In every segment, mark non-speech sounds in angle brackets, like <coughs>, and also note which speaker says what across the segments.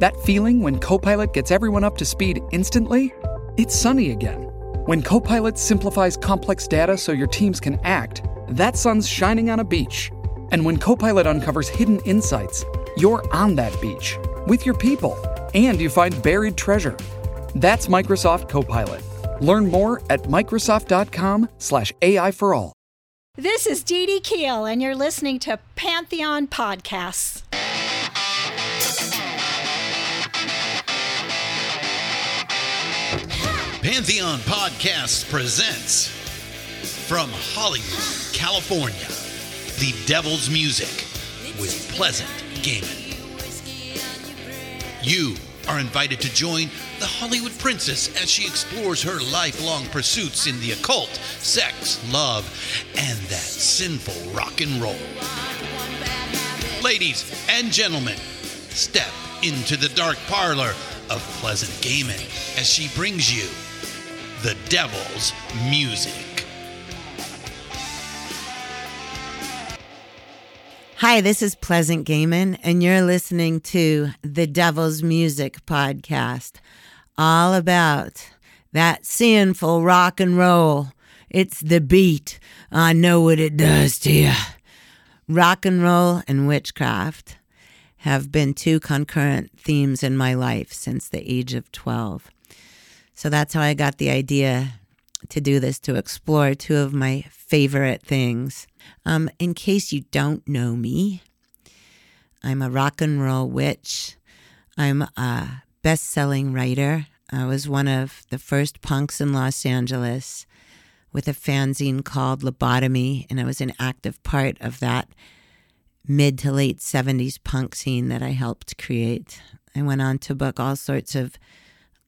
Speaker 1: That feeling when Copilot gets everyone up to speed instantly? It's sunny again. When Copilot simplifies complex data so your teams can act, that sun's shining on a beach. And when Copilot uncovers hidden insights, you're on that beach with your people and you find buried treasure. That's Microsoft Copilot. Learn more at Microsoft.com/slash AI for all.
Speaker 2: This is Dee Dee Keel, and you're listening to Pantheon Podcasts.
Speaker 3: Pantheon Podcasts presents from Hollywood, California, The Devil's Music with Pleasant Gehman. You are invited to join the Hollywood princess as she explores her lifelong pursuits in the occult, sex, love, and that sinful rock and roll. Ladies and gentlemen, step into the dark parlor of Pleasant Gehman as she brings you the devil's music.
Speaker 4: Hi, this is Pleasant Gehman, and you're listening to the Devil's Music podcast, all about that sinful rock and roll. It's the beat. I know what it does to you. Rock and roll and witchcraft have been two concurrent themes in my life since the age of 12. So that's how I got the idea to do this to explore two of my favorite things. Um, in case you don't know me, I'm a rock and roll witch. I'm a best selling writer. I was one of the first punks in Los Angeles with a fanzine called Lobotomy, and I was an active part of that mid to late 70s punk scene that I helped create. I went on to book all sorts of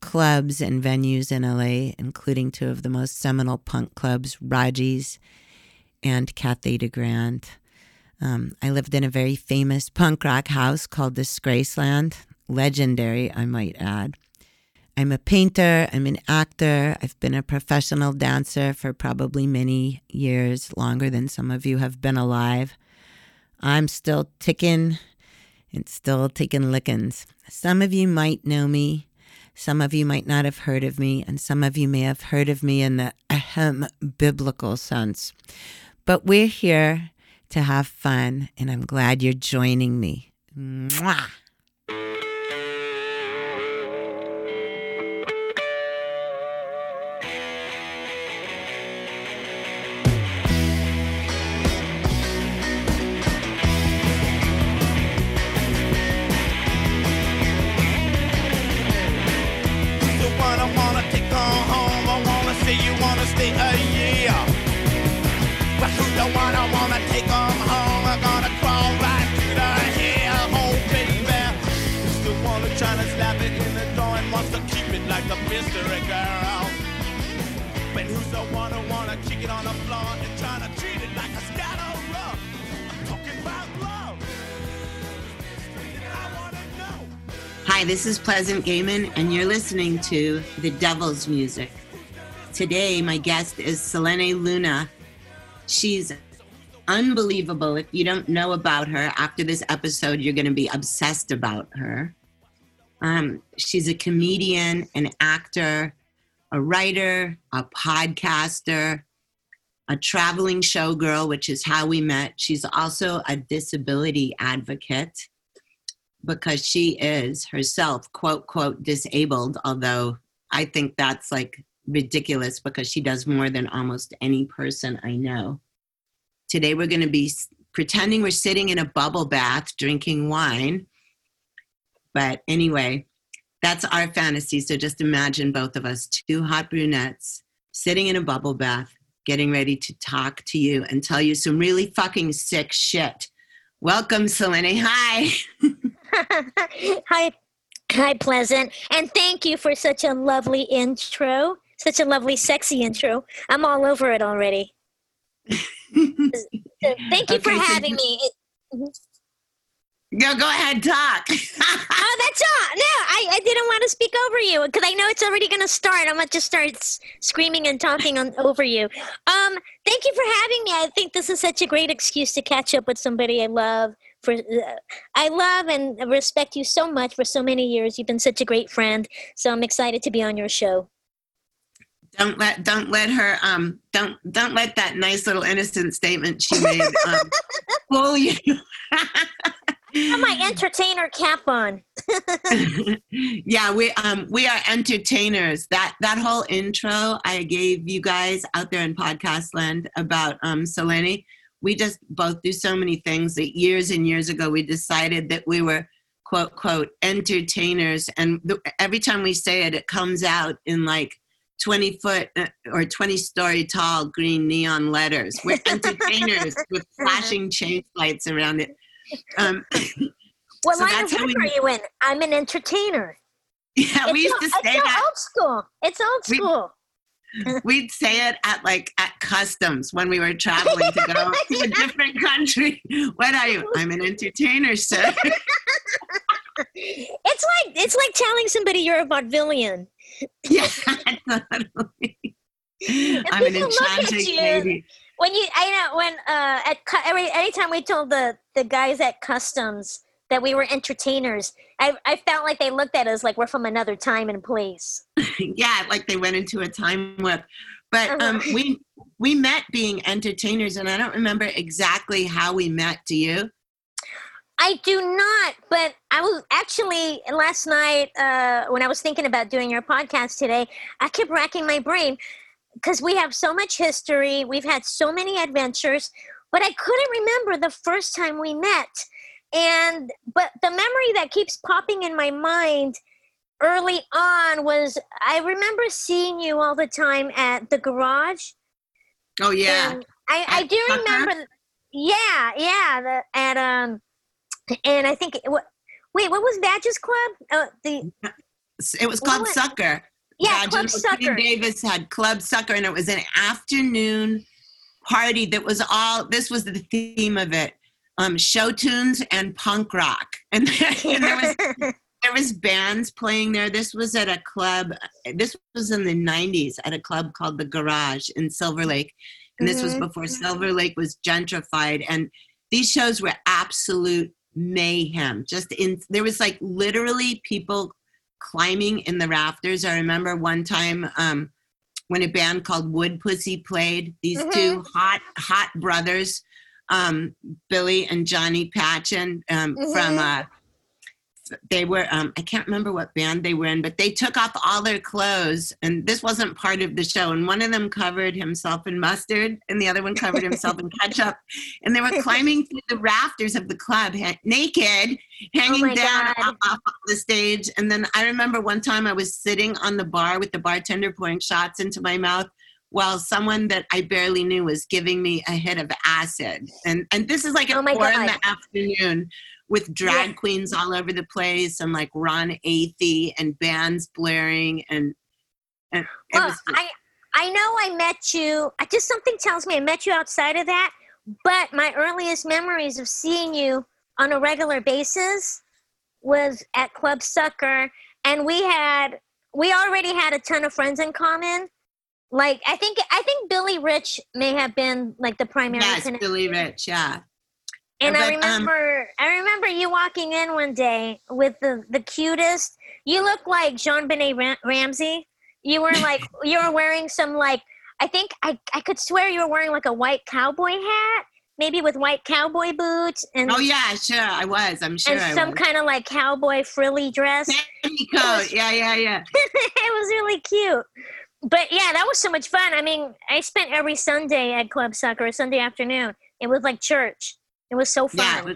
Speaker 4: clubs and venues in LA, including two of the most seminal punk clubs, Raji's and Cathay de Grande. Um, I lived in a very famous punk rock house called Disgraceland, legendary, I might add. I'm a painter, I'm an actor, I've been a professional dancer for probably many years, longer than some of you have been alive. I'm still ticking and still taking lickings. Some of you might know me some of you might not have heard of me, and some of you may have heard of me in the ahem biblical sense. But we're here to have fun, and I'm glad you're joining me. Mwah! Hi, this is Pleasant Gehman, and you're listening to The Devil's Music. Today, my guest is Selene Luna. She's unbelievable. If you don't know about her, after this episode, you're going to be obsessed about her. Um, she's a comedian, an actor, a writer, a podcaster, a traveling showgirl, which is how we met. She's also a disability advocate.
Speaker 5: because she is herself, quote, quote, disabled, although I think that's like ridiculous because she does more than almost any person I know. Today we're going to be pretending we're sitting in a bubble bath drinking wine. But anyway, that's our fantasy. So just imagine both of us, two hot brunettes, sitting in a bubble bath, getting ready to talk to you and tell you some really fucking sick shit. Welcome, Selene. Hi. <laughs>
Speaker 6: Hi. Hi, Pleasant. And thank you for such a lovely intro, such a lovely, sexy intro. I'm all over it already. <laughs> thank you okay, for having so me.
Speaker 5: Mm-hmm. Go, go ahead, talk. <laughs>
Speaker 6: oh, that's all. No, I, I didn't want to speak over you because I know it's already going to start. I'm going to just start s- screaming and talking on, over you. Um, thank you for having me. I think this is such a great excuse to catch up with somebody I love. For uh, I love and respect you so much for so many years. You've been such a great friend. So I'm excited to be on your show.
Speaker 5: Don't let don't let her um don't don't let that nice little innocent statement she made um, <laughs> fool you. <laughs>
Speaker 6: Have my entertainer cap on. <laughs>
Speaker 5: yeah, we um we are entertainers. That that whole intro I gave you guys out there in podcast land about um Selene, we just both do so many things that years and years ago we decided that we were quote quote entertainers and th- every time we say it it comes out in like 20 foot uh, or 20 story tall green neon letters. We're <laughs> entertainers with flashing change lights around it. Um, <coughs>
Speaker 6: what so line of work we, are you in? I'm an entertainer.
Speaker 5: Yeah, it's we used to say
Speaker 6: it's
Speaker 5: that.
Speaker 6: old school. It's old school.
Speaker 5: We, <laughs> we'd say it at like at customs when we were traveling to go <laughs> to a different country. What are you? I'm an entertainer, sir. <laughs>
Speaker 6: it's like it's like telling somebody you're a vaudevillian.
Speaker 5: Yeah, totally. I'm an enchanting lady
Speaker 6: when you i know when uh at every anytime we told the the guys at customs that we were entertainers i i felt like they looked at us like we're from another time and place <laughs>
Speaker 5: yeah like they went into a time warp but uh-huh. um we we met being entertainers and i don't remember exactly how we met do you
Speaker 6: I do not, but I was actually last night uh, when I was thinking about doing your podcast today. I kept racking my brain because we have so much history, we've had so many adventures, but I couldn't remember the first time we met. And but the memory that keeps popping in my mind early on was I remember seeing you all the time at the garage.
Speaker 5: Oh yeah.
Speaker 6: And I, I do remember yeah, yeah, the, at um and I think what wait, what was Badges Club? Uh, the
Speaker 5: it was called Sucker.
Speaker 6: Yeah, Club Sucker.
Speaker 5: Davis had Club Sucker, and it was an afternoon party that was all. This was the theme of it: um, show tunes and punk rock. <laughs> And, and there was <laughs> there was bands playing there. This was at a club. This was in the '90s at a club called the Garage in Silver Lake, and this mm-hmm. was before Silver Lake was gentrified. And these shows were absolute mayhem. Just in there was like literally people climbing in the rafters. I remember one time um, when a band called Wood Pussy played. These mm-hmm. two hot hot brothers, um, Billy and Johnny Patchen um, mm-hmm. from uh, they were um, i can't remember what band they were in but they took off all their clothes and this wasn't part of the show and one of them covered himself in mustard and the other one covered himself in ketchup <laughs> and they were climbing through the rafters of the club ha- naked hanging oh down off, off the stage and then i remember one time i was sitting on the bar with the bartender pouring shots into my mouth while someone that I barely knew was giving me a hit of acid. And and this is like at oh four God. in the afternoon with drag queens all over the place and like Ron Athey and bands blaring and, and
Speaker 6: well, I I know I met you. I Just something tells me I met you outside of that. But my earliest memories of seeing you on a regular basis was at Club Sucker, and we had we already had a ton of friends in common. Like I think I think Billy Rich may have been like the primary.
Speaker 5: Yes, Billy Rich. Yeah.
Speaker 6: And but, I um, remember, um, I remember you walking in one day with the the cutest. You look like JonBenét Ram- Ramsey. You were <laughs> like you were wearing some like I think I I could swear you were wearing like a white cowboy hat maybe with white cowboy boots and
Speaker 5: Oh yeah, sure, I was. I'm sure.
Speaker 6: and
Speaker 5: I
Speaker 6: some
Speaker 5: was.
Speaker 6: kind of like cowboy frilly dress.
Speaker 5: Sandy <laughs> coat. Yeah, yeah, yeah. <laughs>
Speaker 6: it was really cute. But yeah, that was so much fun. I mean, I spent every Sunday at Club Sucker, Sunday afternoon. It was like church. It was so fun.
Speaker 5: Yeah.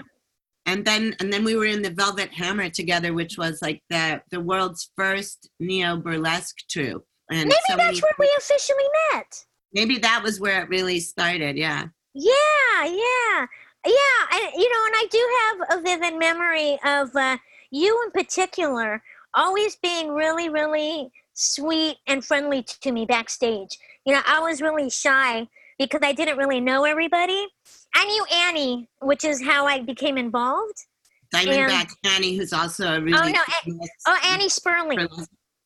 Speaker 5: And then and then we were in the Velvet Hammer together, which was like the the world's first neo burlesque troupe. And
Speaker 6: Maybe
Speaker 5: so
Speaker 6: that's where we officially met.
Speaker 5: maybe that was where it really started. Yeah.
Speaker 6: Yeah, yeah, yeah. And you know, and I do have a vivid memory of uh, you in particular always being really, really sweet and friendly to me backstage. You know, I was really shy because I didn't really know everybody. I knew Annie, which is how I became involved.
Speaker 5: Diamondback Annie, who's also a really
Speaker 6: Oh no! A-
Speaker 5: famous
Speaker 6: oh, Annie Sperling.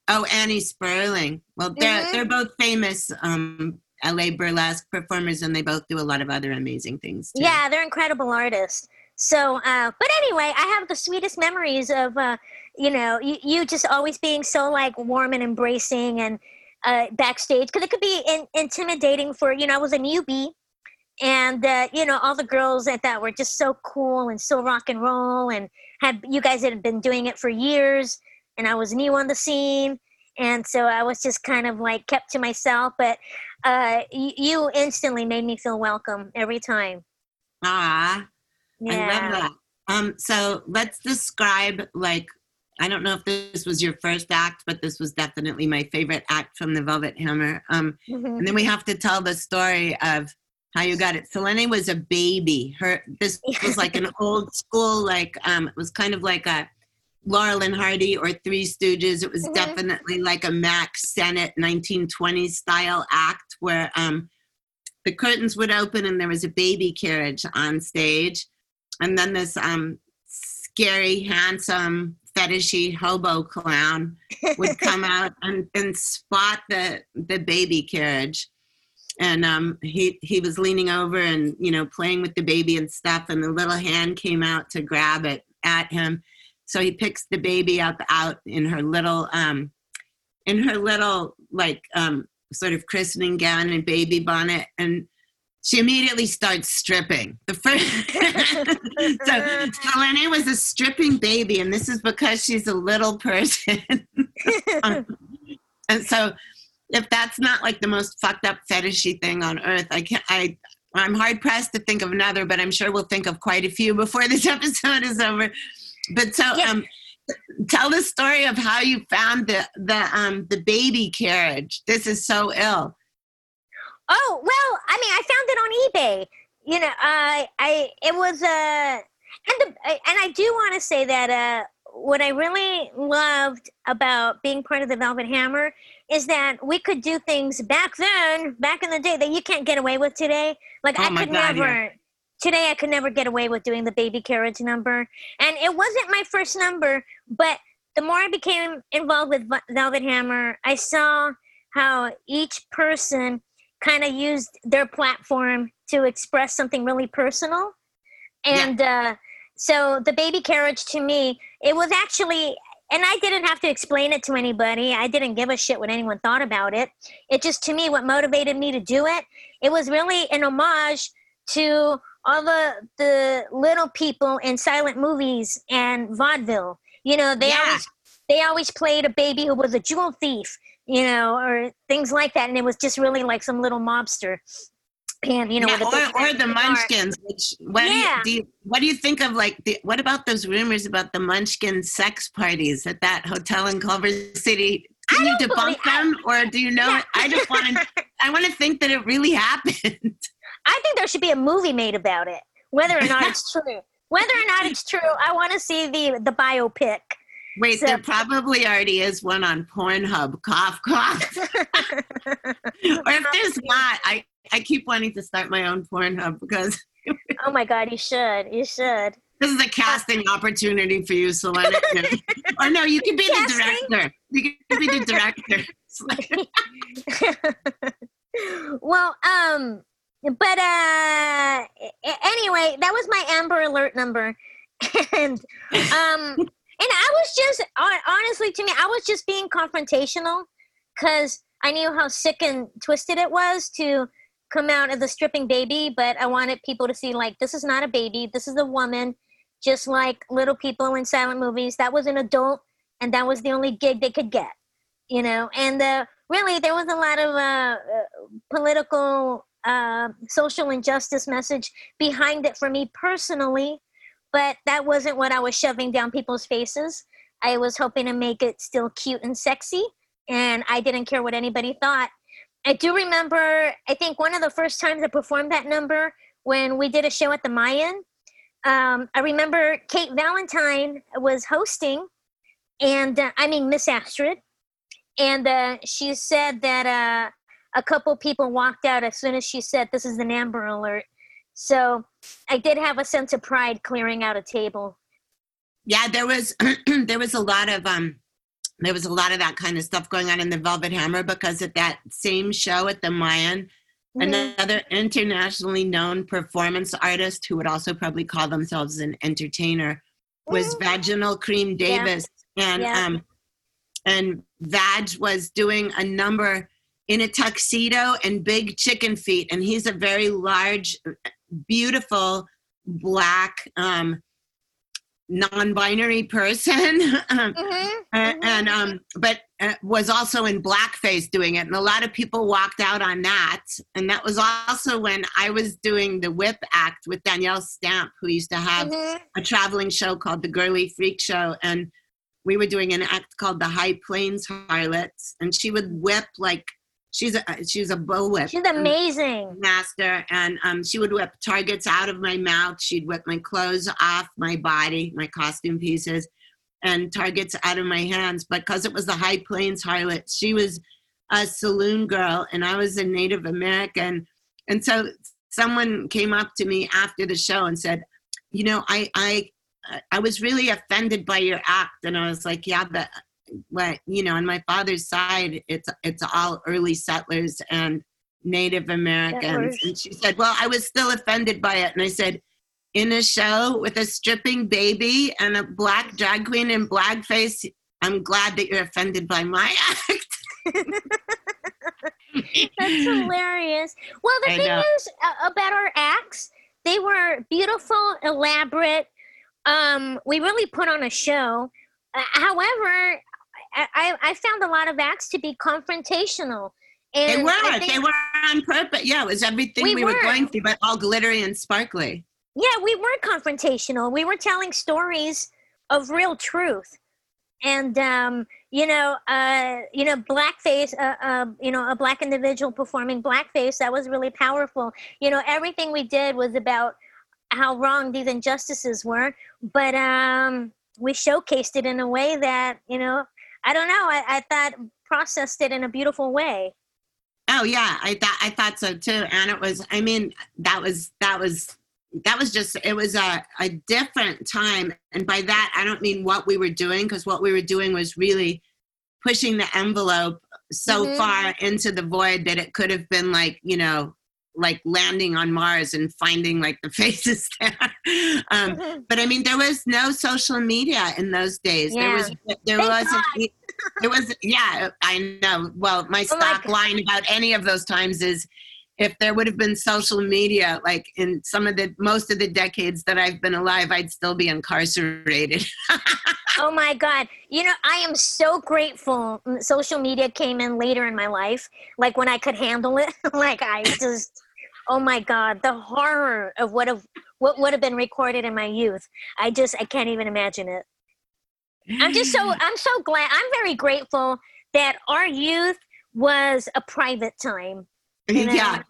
Speaker 5: Oh, Annie Sperling. Well, they're
Speaker 6: Mhm.
Speaker 5: they're both famous um, LA burlesque performers, and they both do a lot of other amazing things. Too.
Speaker 6: Yeah, they're incredible artists. So, uh, but anyway, I have the sweetest memories of, uh, you know, you, you just always being so like warm and embracing and uh, backstage because it could be in, intimidating for, you know, I was a newbie and, uh, you know, all the girls I thought were just so cool and so rock and roll and had, you guys had been doing it for years and I was new on the scene. And so I was just kind of like kept to myself, but uh, y- you instantly made me feel welcome every time.
Speaker 5: Ah,
Speaker 6: Yeah.
Speaker 5: I love that. Um, so let's describe like I don't know if this was your first act, but this was definitely my favorite act from the Velvet Hammer. Um,
Speaker 6: Mhm.
Speaker 5: and then we have to tell the story of how you got it. Selene was a baby. Her this <laughs> was like an old school, like um, it was kind of like a Laurel and Hardy or Three Stooges. It was
Speaker 6: Mhm.
Speaker 5: definitely like a Mack Sennett 1920s style act where um, the curtains would open and there was a baby carriage on stage, and then this um, scary, handsome, fetishy hobo clown would <laughs> come out and, and spot the the baby carriage and um, he he was leaning over and you know playing with the baby and stuff and the little hand came out to grab it at him. So he picks the baby up out in her little um in her little like um sort of christening gown and baby bonnet and she immediately starts stripping. The first <laughs> so Selene was a stripping baby and this is because she's a little person <laughs> Um, and so if that's not like the most fucked up fetishy thing on earth i can't i i'm hard pressed to think of another but i'm sure we'll think of quite a few <laughs> before this <laughs> episode is over but so
Speaker 6: Yeah.
Speaker 5: um tell the story of how you found the the um the baby carriage this is so ill
Speaker 6: Oh well, I mean, I found it on eBay. You know, I I it was uh, and the and I do want to say that uh, what I really loved about being part of the Velvet Hammer is that we could do things back then, back in the day, that you can't get away with today. Like
Speaker 5: Oh
Speaker 6: I could
Speaker 5: God, yeah.
Speaker 6: never. Today, I could never get away with doing the baby carriage number, and it wasn't my first number. But the more I became involved with Velvet Hammer, I saw how each person kind of used their platform to express something really personal. And uh, so the baby carriage to me, it was actually, and I didn't have to explain it to anybody. I didn't give a shit what anyone thought about it. It just, to me, what motivated me to do it, it was really an homage to all the, the little people in silent movies and vaudeville. You know, they
Speaker 5: Yeah.
Speaker 6: always they always played a baby who was a jewel thief, you know, or things like that, and it was just really like some little mobster. And you know,
Speaker 5: Yeah, or, or the munchkins which what
Speaker 6: Yeah.
Speaker 5: do, you, do you what do you think of like the, what about those rumors about the munchkin sex parties at that hotel in culver city can you debunk
Speaker 6: believe- I-
Speaker 5: them or do you know
Speaker 6: Yeah.
Speaker 5: i just want to <laughs> i want to think that it really happened <laughs>
Speaker 6: I think there should be a movie made about it, whether or not it's true. Whether or not it's true, I want to see the the biopic.
Speaker 5: wait
Speaker 6: So-
Speaker 5: there probably already is one on pornhub cough cough <laughs> or if there's not i i keep wanting to start my own pornhub because <laughs>
Speaker 6: oh my god, you should, you should.
Speaker 5: this is a casting opportunity for you selena. <laughs> Or no you could be the director. You could be the director. <laughs>
Speaker 6: Well, um, but uh, anyway, that was my Amber Alert number, and um, and I was just honestly to me, I was just being confrontational because I knew how sick and twisted it was to come out as a stripping baby, but I wanted people to see like this is not a baby, this is a woman, just like little people in silent movies. That was an adult, and that was the only gig they could get, you know. And uh, really, there was a lot of uh, uh, political, uh, social injustice message behind it for me personally, but that wasn't what I was shoving down people's faces. I was hoping to make it still cute and sexy, and I didn't care what anybody thought. I do remember, I think one of the first times I performed that number when we did a show at the Mayan. Um, I remember Kate Valentine was hosting, and uh, I mean, Miss Astrid. And uh, she said that uh, a couple people walked out as soon as she said, This is an Amber Alert. So I did have a sense of pride clearing out a table.
Speaker 5: Yeah, there was <clears throat> there was a lot of um there was a lot of that kind of stuff going on in the Velvet Hammer because at that same show at the Mayan, mm-hmm. another internationally known performance artist who would also probably call themselves an entertainer was mm-hmm. Vaginal Cream Davis, yeah. and yeah. um, and Vag was doing a number in a tuxedo and big chicken feet, and he's a very large, beautiful black um, non-binary person <laughs> um, mm-hmm. and, and um but uh, was also in blackface doing it and a lot of people walked out on that and that was also when i was doing the whip act with danielle stamp who used to have mm-hmm. a traveling show called the girly freak show and we were doing an act called the high plains harlots and she would whip like she's a she's a bullwhip.
Speaker 6: She's amazing
Speaker 5: master, and um, she would whip targets out of my mouth. She'd whip my clothes off my body, my costume pieces, and targets out of my hands. But because it was the High Plains harlot, she was a saloon girl, and I was a Native American, and so someone came up to me after the show and said, "You know, I I." I was really offended by your act, and I was like, "Yeah, but what you know on my father's side it's it's all early settlers and native americans. And she said well i was still offended by it. And i said in a show with a stripping baby and a black drag queen in blackface i'm glad that you're offended by my <laughs> act. <laughs>
Speaker 6: That's hilarious. Well the I thing know. is uh, about our acts they were beautiful elaborate. Um, we really put on a show. Uh, however, I, I found a lot of acts to be confrontational.
Speaker 5: And they were. They were on purpose. Yeah, it was everything we, we were. were going through, but all glittery and sparkly.
Speaker 6: Yeah, we were confrontational. We were telling stories of real truth, and um, you know, uh, you know, blackface. Uh, uh, you know, a black individual performing blackface. That was really powerful. You know, everything we did was about how wrong these injustices were, but um, we showcased it in a way that you know I don't know. I, I thought processed it in a beautiful way.
Speaker 5: Oh yeah, I thought I thought so too. And it was I mean, that was that was that was just it was a, a different time. And by that I don't mean what we were doing, because what we were doing was really pushing the envelope so mm-hmm. far into the void that it could have been like, you know, like landing on Mars and finding like the <laughs> faces there. um, mm-hmm. but I mean, there was no social media in those days. Yeah. There was, there Thank wasn't. God. It was, yeah, I know. Well, my oh stock my line about any of those times is if there would have been social media, like in some of the most of the decades that I've been alive, I'd still be incarcerated. <laughs>
Speaker 6: oh my God. You know, I am so grateful social media came in later in my life, like when I could handle it. <laughs> like, I just oh my god the horror of what have what would have been recorded in my youth i just i can't even imagine it i'm just so i'm so glad i'm very grateful that our youth was a private time <laughs>
Speaker 5: yeah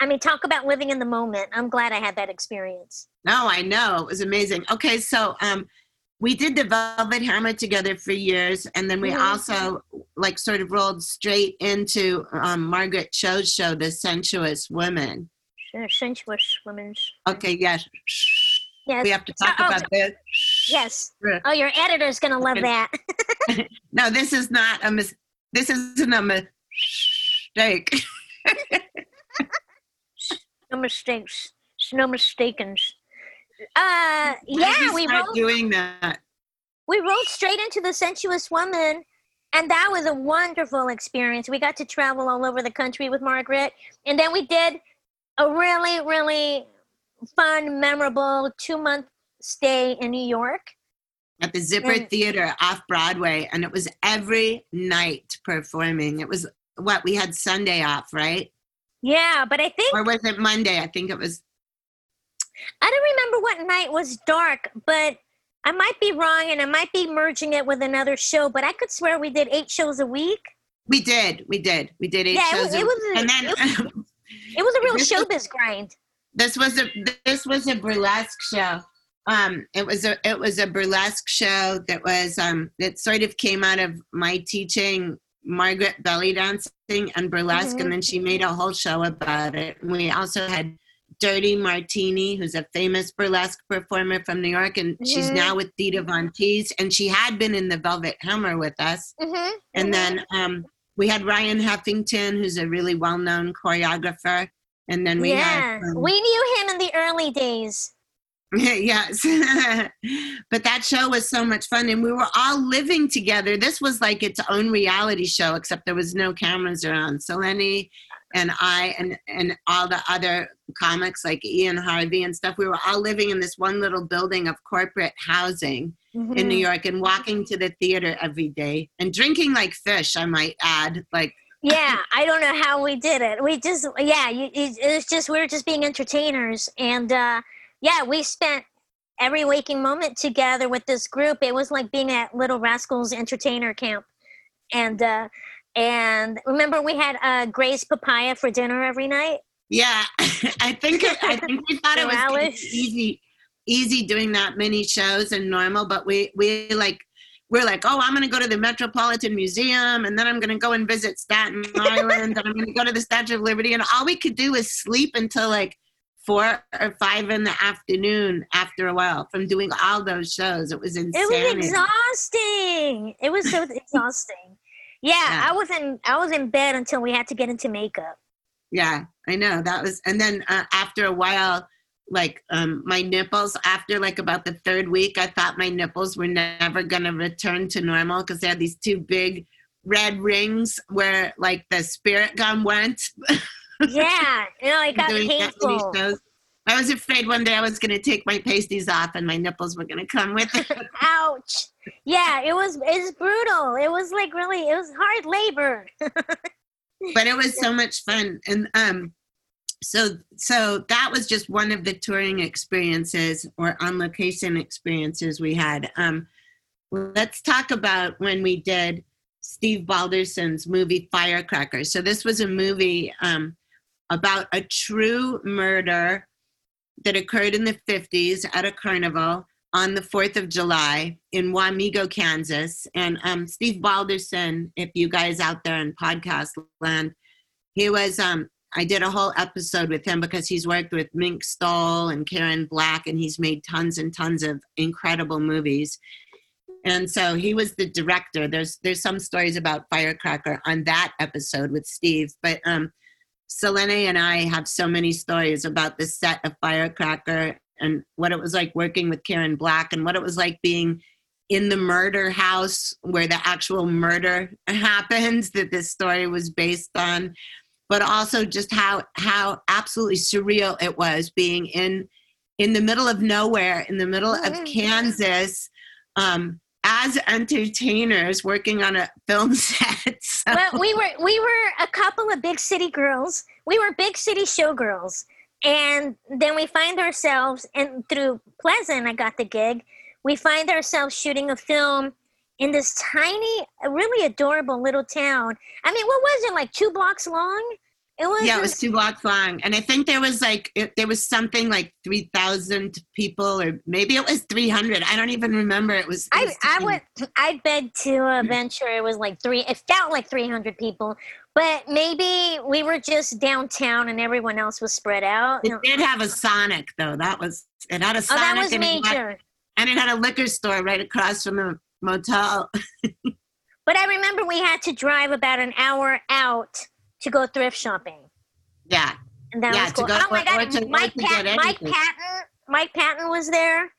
Speaker 6: i mean talk about living in the moment i'm glad i had that experience
Speaker 5: no i know it was amazing okay so um we did the Velvet Hammer together for years, and then we mm-hmm. also like sort of rolled straight into um, Margaret Cho's show, The Sensuous Women.
Speaker 6: Sensuous Women.
Speaker 5: Okay, yes. Yes. We have to talk oh, about this.
Speaker 6: Yes. Oh, your editor's gonna love that. <laughs>
Speaker 5: no, this is not a mis. This isn't a mistake.
Speaker 6: no mistakes. No mistakens. Uh, yeah, we rolled
Speaker 5: doing that.
Speaker 6: We rolled straight into the sensuous woman, and that was a wonderful experience. We got to travel all over the country with Margaret, and then we did a really, really fun, memorable two month stay in New York.
Speaker 5: At the Zipper
Speaker 6: And-
Speaker 5: Theater off Broadway, and it was every night performing. It was what we had Sunday off, right?
Speaker 6: Yeah, but I think
Speaker 5: Or was it Monday? I think it was.
Speaker 6: I don't remember what night was dark, but I might be wrong and I might be merging it with another show, but I could swear we did eight shows a week.
Speaker 5: We did, we did, we did eight
Speaker 6: Yeah, it
Speaker 5: shows,
Speaker 6: was-
Speaker 5: a-
Speaker 6: it was a-
Speaker 5: and then
Speaker 6: It <laughs> was a real
Speaker 5: This was-
Speaker 6: showbiz grind.
Speaker 5: this was a this was a burlesque show. Um, it was a it was a burlesque show that was um that sort of came out of my teaching Margaret belly dancing and burlesque,
Speaker 6: Mhm.
Speaker 5: and then she made a whole show about it. And we also had Dirty Martini, who's a famous burlesque performer from New York, and she's
Speaker 6: Mhm.
Speaker 5: now with Dita Von Teese, and she had been in the Velvet Hammer with us.
Speaker 6: Mm-hmm.
Speaker 5: And then um, we had Ryan Heffington, who's a really well-known choreographer. And then we
Speaker 6: yeah,
Speaker 5: had um,
Speaker 6: we knew him in the early days. <laughs>
Speaker 5: yes. <laughs> but that show was so much fun, and we were all living together. This was like its own reality show, except there was no cameras around. So Lenny and I and and all the other comics like Ian Harvey and stuff, we were all living in this one little building of corporate housing in New
Speaker 6: Mhm.
Speaker 5: York and walking to the theater every day and drinking like fish, I might add. Like
Speaker 6: Yeah, I don't know how we did it. We just, yeah, you, it, it's just we were just being entertainers, and uh, yeah, we spent every waking moment together with this group. It was like being at Little Rascals entertainer camp, and uh, and remember we had uh, Gray's Papaya for dinner every night.
Speaker 5: Yeah, <laughs> I think it, I think we thought it was easy, easy doing that many shows and normal, but we we like we're like, oh, I'm gonna go to the Metropolitan Museum, and then I'm gonna go and visit Staten <laughs> Island, and I'm gonna go to the Statue of Liberty, and all we could do was sleep until like four or five in the afternoon. After a while, from doing all those shows, it was
Speaker 6: insane.
Speaker 5: It
Speaker 6: was exhausting. It was so <laughs> exhausting. Yeah,
Speaker 5: Yeah.
Speaker 6: I was in I was in bed until we had to get into makeup.
Speaker 5: Yeah, I know that was, and then uh, after a while, like um, my nipples. After like about the third week, I thought my nipples were never gonna return to normal because they had these two big red rings where like the spirit gum went. <laughs>
Speaker 6: Yeah, you know, it <laughs> got
Speaker 5: doing
Speaker 6: painful.
Speaker 5: shows. I was afraid one day I was gonna take my pasties off and my nipples were gonna come with it. <laughs>
Speaker 6: Ouch. Yeah, it was it's brutal. It was like really it was hard labor. <laughs>
Speaker 5: but it was so much fun and um so so that was just one of the touring experiences or on location experiences we had um let's talk about when we did steve balderson's movie firecracker so this was a movie um about a true murder that occurred in the 50s at a carnival on the 4th of July in Wamego, Kansas. And um, Steve Balderson, if you guys out there in podcast land, he was, um, I did a whole episode with him because he's worked with Mink Stole and Karen Black, and he's made tons and tons of incredible movies. And so he was the director. There's there's some stories about Firecracker on that episode with Steve, but um, Selene and I have so many stories about the set of Firecracker and what it was like working with Karen Black and what it was like being in the murder house where the actual murder <laughs> happens that this story was based on but also just how how absolutely surreal it was being in in the middle of nowhere in the middle of. Kansas um as entertainers working on a film <laughs> set so,
Speaker 6: well, we were we were a couple of big city girls. We were big city showgirls. And then we find ourselves and through Pleasant I got the gig. We find ourselves shooting a film in this tiny, really adorable little town. I mean, what was it like two blocks long? It was
Speaker 5: yeah, it was two blocks long, and I think there was like it, there was something like three thousand people, or maybe it was three hundred. I don't even remember. It was. it
Speaker 6: I,
Speaker 5: was
Speaker 6: I would I beg to uh, venture it was like three it felt like 300 people but maybe we were just downtown and everyone else was spread out
Speaker 5: It did have a Sonic though. That was it had a Sonic.
Speaker 6: oh that was
Speaker 5: and, it had,
Speaker 6: major
Speaker 5: and it had a liquor store right across from the motel. <laughs>
Speaker 6: but I remember we had to drive about an hour out to go thrift shopping
Speaker 5: yeah,
Speaker 6: and that
Speaker 5: Yeah,
Speaker 6: was cool
Speaker 5: go-
Speaker 6: oh my god
Speaker 5: to-
Speaker 6: Mike,
Speaker 5: to
Speaker 6: Pat-
Speaker 5: get
Speaker 6: Mike. Patton Mike Patton was there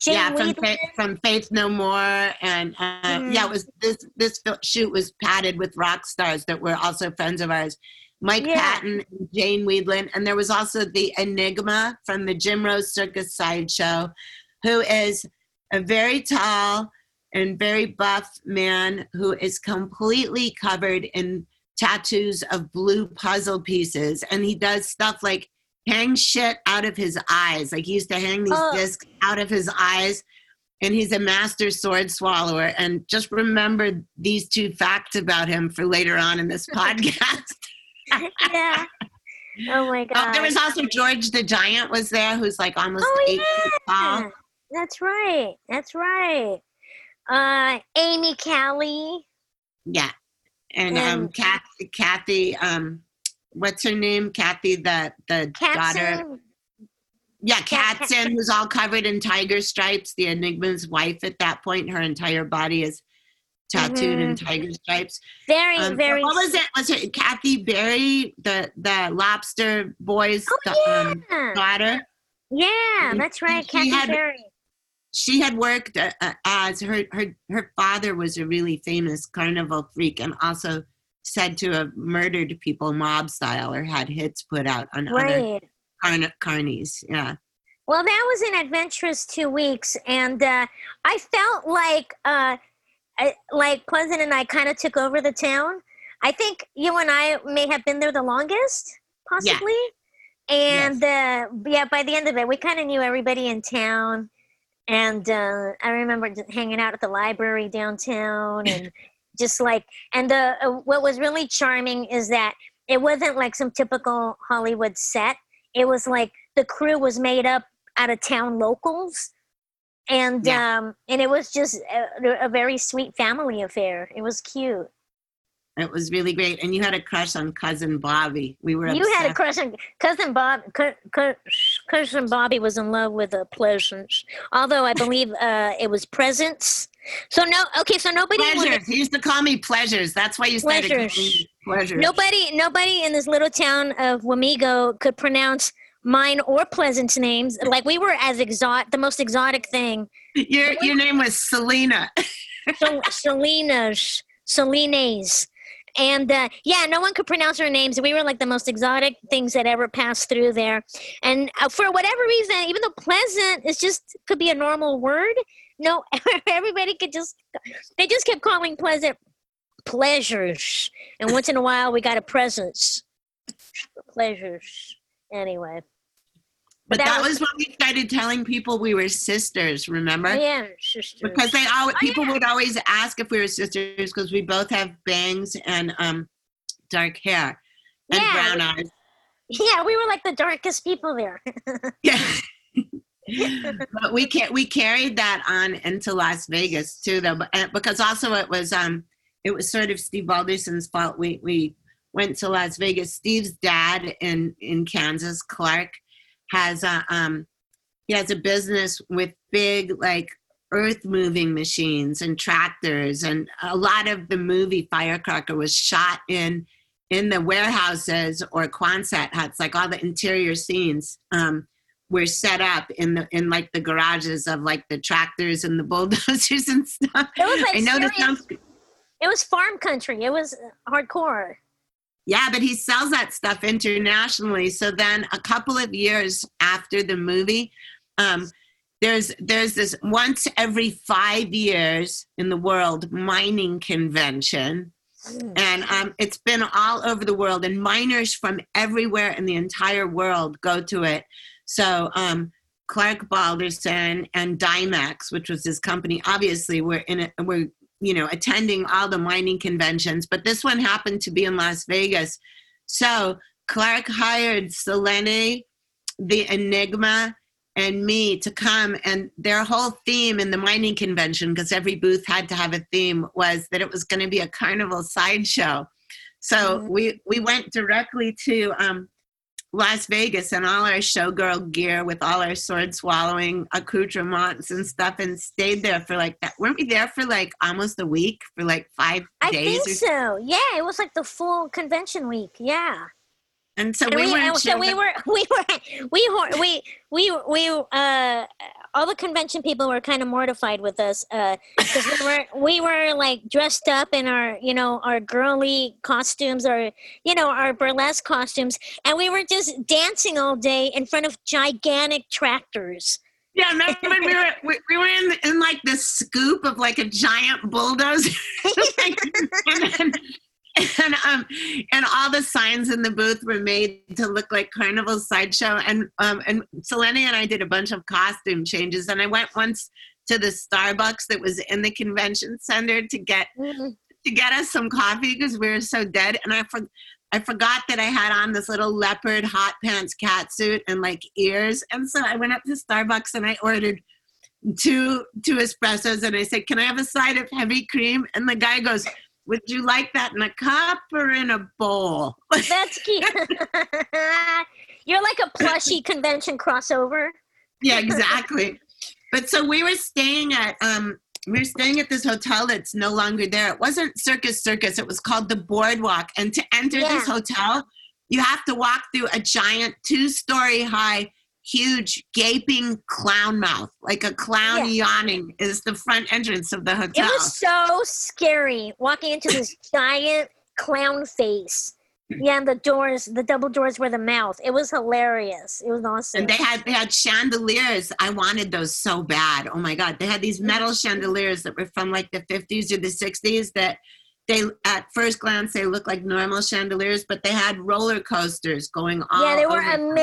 Speaker 6: Jane
Speaker 5: yeah, from Faith, from Faith No More, and uh,
Speaker 6: Mhm.
Speaker 5: yeah, it was this this shoot was padded with rock stars that were also friends of ours. Mike
Speaker 6: Yeah.
Speaker 5: Patton, and Jane Wiedlin, and there was also the Enigma from the Jim Rose Circus Sideshow, who is a very tall and very buff man who is completely covered in tattoos of blue puzzle pieces, and he does stuff like hang shit out of his eyes. Like he used to hang these
Speaker 6: Oh.
Speaker 5: discs out of his eyes. And he's a master sword swallower. And just remember these two facts about him for later on in this <laughs> podcast.
Speaker 6: yeah. Oh my god.
Speaker 5: Oh, there was also George the Giant was there, who's like almost
Speaker 6: Oh,
Speaker 5: eight feet tall.
Speaker 6: That's right. That's right. Uh, Amy Callie.
Speaker 5: Yeah, and um, Kathy, Kathy, um, what's her name? Kathy, the the daughter.
Speaker 6: Katzen.
Speaker 5: Yeah,
Speaker 6: Kat-
Speaker 5: Katzen, who's all covered in tiger stripes. The Enigma's wife at that point, her entire body is tattooed in tiger stripes.
Speaker 6: Very,
Speaker 5: Um,
Speaker 6: Mm-hmm. very.
Speaker 5: What was it? Was it Kathy Berry, the the lobster boy's
Speaker 6: Oh,
Speaker 5: da- um, daughter?
Speaker 6: Yeah, that's right. Kathy
Speaker 5: had-
Speaker 6: Berry.
Speaker 5: She had worked uh, uh, as her her her father was a really famous carnival freak and also said to have murdered people mob style or had hits put out on other carn- carnies. Yeah.
Speaker 6: Well, that was an adventurous two weeks, and uh, I felt like uh, I, like Pleasant and I kind of took over the town. I think you and I may have been there the longest, possibly. And uh, yeah, by the end of it, we kind of knew everybody in town. And uh, I remember hanging out at the library downtown, and <laughs> just like, and the uh, what was really charming is that it wasn't like some typical Hollywood set. It was like the crew was made up out of town locals and
Speaker 5: Yeah.
Speaker 6: um and it was just a, a very sweet family affair it was cute
Speaker 5: It was really great. And you had a crush on cousin Bobby. We were
Speaker 6: you had a crush on cousin bob cousin bobby was in love with a pleasance although i believe uh it was presents so no okay so nobody wanted-
Speaker 5: Pleasures. He used to call me pleasures. That's why you calling
Speaker 6: Pleasures.
Speaker 5: pleasures.
Speaker 6: nobody nobody in this little town of Wamego could pronounce mine or pleasant's names like we were as exotic the most exotic thing
Speaker 5: Your your name was Selena. <laughs>
Speaker 6: Sel- Selena's, Selena's. And uh, yeah, no one could pronounce our names. We were like the most exotic things that ever passed through there. And uh, for whatever reason, even though pleasant is just could be a normal word, no, <laughs> everybody could just, they just kept calling pleasant pleasures. And once in a while, we got a presence. Pleasures. Anyway.
Speaker 5: But
Speaker 6: that
Speaker 5: that,
Speaker 6: was-
Speaker 5: was when we started telling people we were sisters, remember?
Speaker 6: Yeah, sisters.
Speaker 5: because they
Speaker 6: Oh,
Speaker 5: people would always ask if we were sisters because we both have bangs and um dark hair and
Speaker 6: Yeah,
Speaker 5: brown eyes.
Speaker 6: Yeah, we were like the darkest people there.
Speaker 5: Yeah. <laughs> <laughs> but we can we carried that on into Las Vegas too, though, but, because also it was um it was sort of Steve Balderson's fault. We we went to Las Vegas. Steve's dad in in Kansas, Clark, has a um he has a business with big like earth moving machines and tractors and a lot of the movie firecracker was shot in in the warehouses or quonset huts like all the interior scenes um were set up in the in like the garages of like the tractors and the <laughs> bulldozers and stuff
Speaker 6: It was like
Speaker 5: i know
Speaker 6: serious-
Speaker 5: sounds
Speaker 6: It was farm country. It was hardcore.
Speaker 5: Yeah, but he sells that stuff internationally. So then, a couple of years after the movie, um, there's there's this once every five years in the world mining convention, and um, it's been all over the world, and miners from everywhere in the entire world go to it. So um, Clark Balderson and Dymax, which was his company, obviously were in it. Were you know attending all the mining conventions, but this one happened to be in Las Vegas. So Clark hired Selene, the Enigma, and me to come, and their whole theme in the mining convention, because every booth had to have a theme, was that it was going to be a carnival sideshow. So we we went directly to um, Las Vegas and all our showgirl gear with all our sword swallowing accoutrements and stuff and stayed there for like that. Weren't we there for like almost a week for like five
Speaker 6: I
Speaker 5: days?
Speaker 6: think
Speaker 5: or
Speaker 6: so. Yeah, it was like the full convention week. Yeah.
Speaker 5: And so
Speaker 6: And
Speaker 5: we,
Speaker 6: we,
Speaker 5: were
Speaker 6: so we were <laughs> we were we were- we we we uh all the convention people were kind of mortified with us because we were <laughs> we were like dressed up in our you know our girly costumes or you know our burlesque costumes, and we were just dancing all day in front of gigantic tractors.
Speaker 5: Yeah, remember when we were we, we were in in like the scoop of like a giant bulldozer, <laughs> and, then, and um and all the signs in the booth were made to look like carnival sideshow and um and Selene and I did a bunch of costume changes and I went once to the Starbucks that was in the convention center to get
Speaker 6: Mm-hmm.
Speaker 5: to get us some coffee because we were so dead and I for, I forgot that I had on this little leopard hot pants cat suit and like ears and so I went up to Starbucks and I ordered two two espressos and I said, "Can I have a side of heavy cream?" And the guy goes, "Would you like that in a cup or in a bowl?"
Speaker 6: That's cute. <laughs> You're like a plushy convention crossover.
Speaker 5: yeah, exactly. But so we were staying at um we were staying at this hotel that's no longer there. It wasn't Circus Circus. It was called the Boardwalk. And to enter this hotel, you have to walk through a giant two-story high, huge gaping clown mouth, like a clown yawning, is the front entrance of the hotel.
Speaker 6: It was so scary walking into this <laughs> giant clown face. Hmm. Yeah, and the doors, the double doors were the mouth. It was hilarious. It was awesome.
Speaker 5: and they had they had chandeliers. I wanted those so bad. Oh my god! They had these mm-hmm. metal chandeliers that were from like the fifties or the sixties. That they at first glance they look like normal chandeliers, but they had roller coasters going on.
Speaker 6: yeah, they were
Speaker 5: them.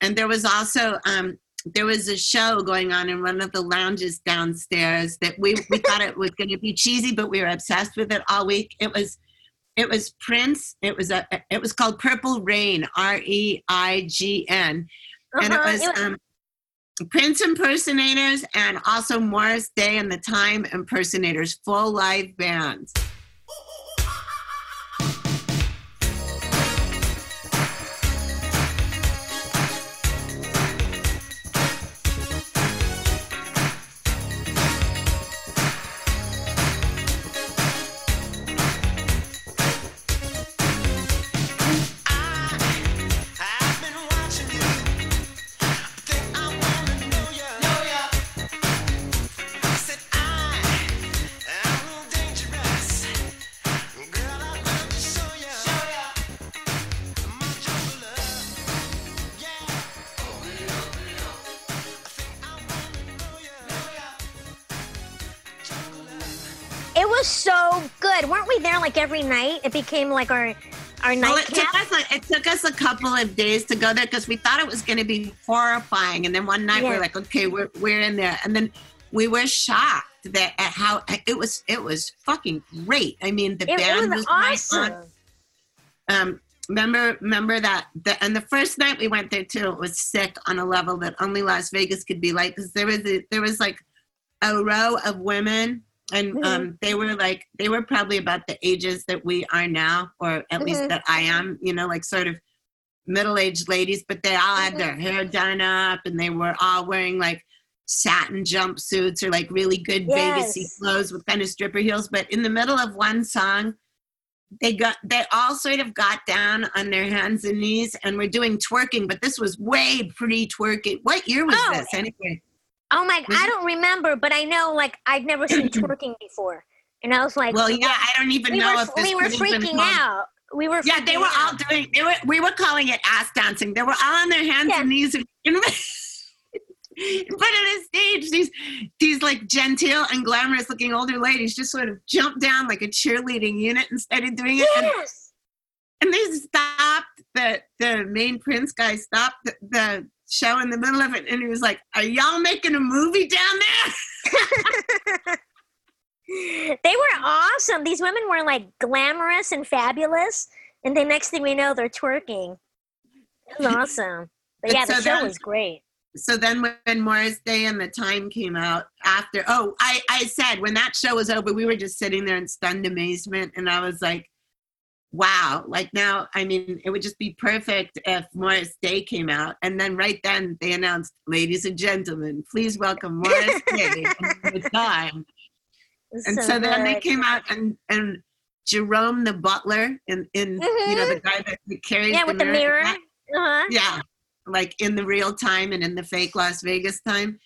Speaker 5: And there was also um there was a show going on in one of the lounges downstairs that we we thought it was going to be cheesy, but we were obsessed with it all week. It was it was Prince. It was a it was called Purple Rain, R E I G N, and it
Speaker 6: Uh-huh, it was-
Speaker 5: um, Prince impersonators and also Morris Day and the Time impersonators, full live bands.
Speaker 6: Like every night? It became like our our
Speaker 5: Well, it took us a, it took us a couple of days to go there because we thought it was going to be horrifying, and then one night we
Speaker 6: Yeah.
Speaker 5: we're like, okay, we're we're in there, and then we were shocked that at how it was it was fucking great. I mean, the
Speaker 6: It,
Speaker 5: band
Speaker 6: was
Speaker 5: was
Speaker 6: awesome.
Speaker 5: Um, remember remember that the, and the first night we went there too, it was sick on a level that only Las Vegas could be like because there was a, there was like a row of women. And
Speaker 6: Mhm.
Speaker 5: um, they were like, they were probably about the ages that we are now, or at least
Speaker 6: Mhm.
Speaker 5: that I am, you know, like sort of middle aged ladies, but they all had their hair done up and they were all wearing like satin jumpsuits or like really good Vegasy
Speaker 6: Yes.
Speaker 5: clothes with kind of stripper heels. But in the middle of one song, they got they all sort of got down on their hands and knees and were doing twerking, but this was way pre twerking. What year was
Speaker 6: Oh,
Speaker 5: this anyway?
Speaker 6: Oh my!
Speaker 5: Was
Speaker 6: I
Speaker 5: mm-hmm.
Speaker 6: don't remember, but I know like I've never seen <clears throat> twerking before, and I was like,
Speaker 5: Well, yeah, I don't even
Speaker 6: we
Speaker 5: know
Speaker 6: were
Speaker 5: if this
Speaker 6: we were
Speaker 5: could have been
Speaker 6: freaking out. We were
Speaker 5: Yeah, they were all doing. They were. We were calling it ass dancing. They were all on their hands
Speaker 6: Yeah.
Speaker 5: and knees. And, in front of the stage, these these like genteel and glamorous looking older ladies just sort of jumped down like a cheerleading unit and started doing it. And,
Speaker 6: Yes.
Speaker 5: and they stopped the the main Prince guy stopped the, the show in the middle of it, and he was like, "Are y'all making a movie down there?" <laughs>
Speaker 6: they were awesome. These women were like glamorous and fabulous, and the next thing we know, they're twerking. It was <laughs> awesome. But yeah, the show
Speaker 5: then-
Speaker 6: was great.
Speaker 5: so then when Morris Day and the Time came out after, oh, I, I said when that show was over, we were just sitting there in stunned amazement. And I was like, wow, like now, I mean, it would just be perfect if Morris Day came out. And then right then they announced, ladies and gentlemen, please welcome Morris Day <laughs> and the Time. And so, then they came out and, and Jerome the butler in, in you know, the guy that, that carries
Speaker 6: Mm-hmm. yeah, with the mirror. Uh-huh.
Speaker 5: yeah. like in the real time and in the fake Las Vegas time.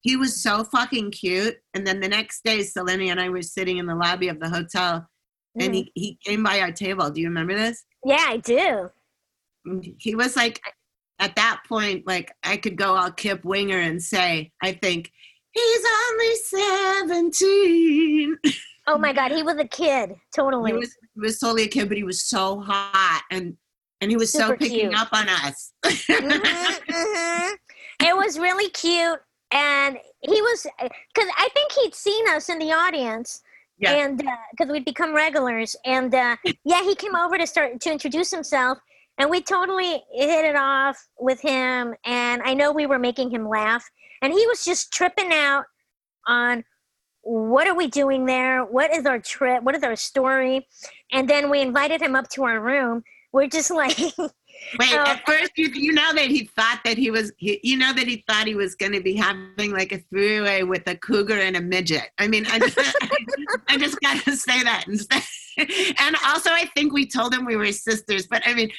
Speaker 5: He was so fucking cute. And then the next day, Selene and I were sitting in the lobby of the hotel and he, he came by our table. Do you remember this?
Speaker 6: Yeah, I do.
Speaker 5: He was like, at that point, like I could go all Kip Winger and say, I think, he's only 17.
Speaker 6: Oh my God, he was a kid. Totally.
Speaker 5: He was, he was totally a kid, but he was so hot and and he was so picking
Speaker 6: cute.
Speaker 5: up on us.
Speaker 6: Mhm. It was really cute, and he was because I think he'd seen us in the audience,
Speaker 5: Yeah.
Speaker 6: and because we'd become regulars, and uh, yeah, he came over to start to introduce himself, and we totally hit it off with him, and I know we were making him laugh, and he was just tripping out on what are we doing there? What is our trip? What is our story? And then we invited him up to our room. We're just like. <laughs>
Speaker 5: Wait,
Speaker 6: Oh.
Speaker 5: at first you, you know that he thought that he was he, you know that he thought he was going to be having like a three-way with a cougar and a midget. I mean, I just, I just got to say that instead. <laughs> And also, I think we told him we were sisters. But I mean,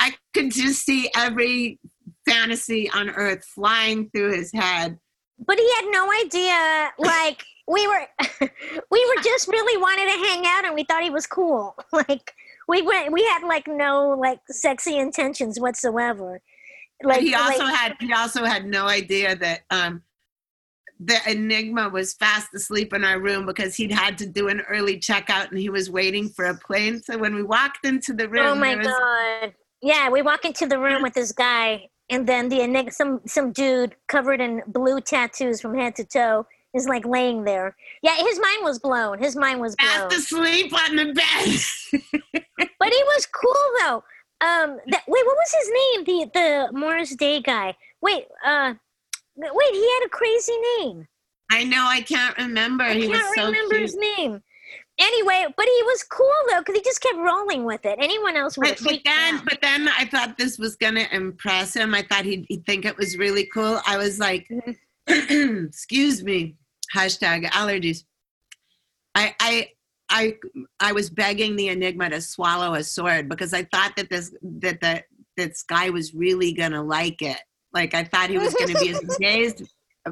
Speaker 5: I could just see every fantasy on earth flying through his head.
Speaker 6: but he had no idea like we were <laughs> we were just really wanted to hang out and we thought he was cool <laughs> like we went we had like no like sexy intentions whatsoever.
Speaker 5: But
Speaker 6: like
Speaker 5: he also
Speaker 6: like-
Speaker 5: had he also had no idea that um the enigma was fast asleep in our room because he'd had to do an early checkout and he was waiting for a plane. So when we walked into the room
Speaker 6: oh my
Speaker 5: was,
Speaker 6: god. Yeah we walk into the room with this guy and then the enigma some some dude covered in blue tattoos from head to toe is like laying there yeah his mind was blown his mind was blown
Speaker 5: fast asleep on the bed <laughs>
Speaker 6: But he was cool though. Um, that, wait, what was his name? The the Morris Day guy. Wait, uh, wait, he had a crazy name.
Speaker 5: i know i can't remember
Speaker 6: I
Speaker 5: he
Speaker 6: can't
Speaker 5: so
Speaker 6: remember
Speaker 5: cute
Speaker 6: his name. Anyway, but he was cool though because he just kept rolling with it. Anyone else would
Speaker 5: but, but then
Speaker 6: out.
Speaker 5: but then i thought this was gonna impress him i thought he'd, he'd think it was really cool i was like
Speaker 6: Mm-hmm. <clears throat>
Speaker 5: excuse me hashtag allergies I, I I I was begging the Enigma to swallow a sword because I thought that this that the this guy was really gonna like it. Like I thought he was gonna be as <laughs> amazed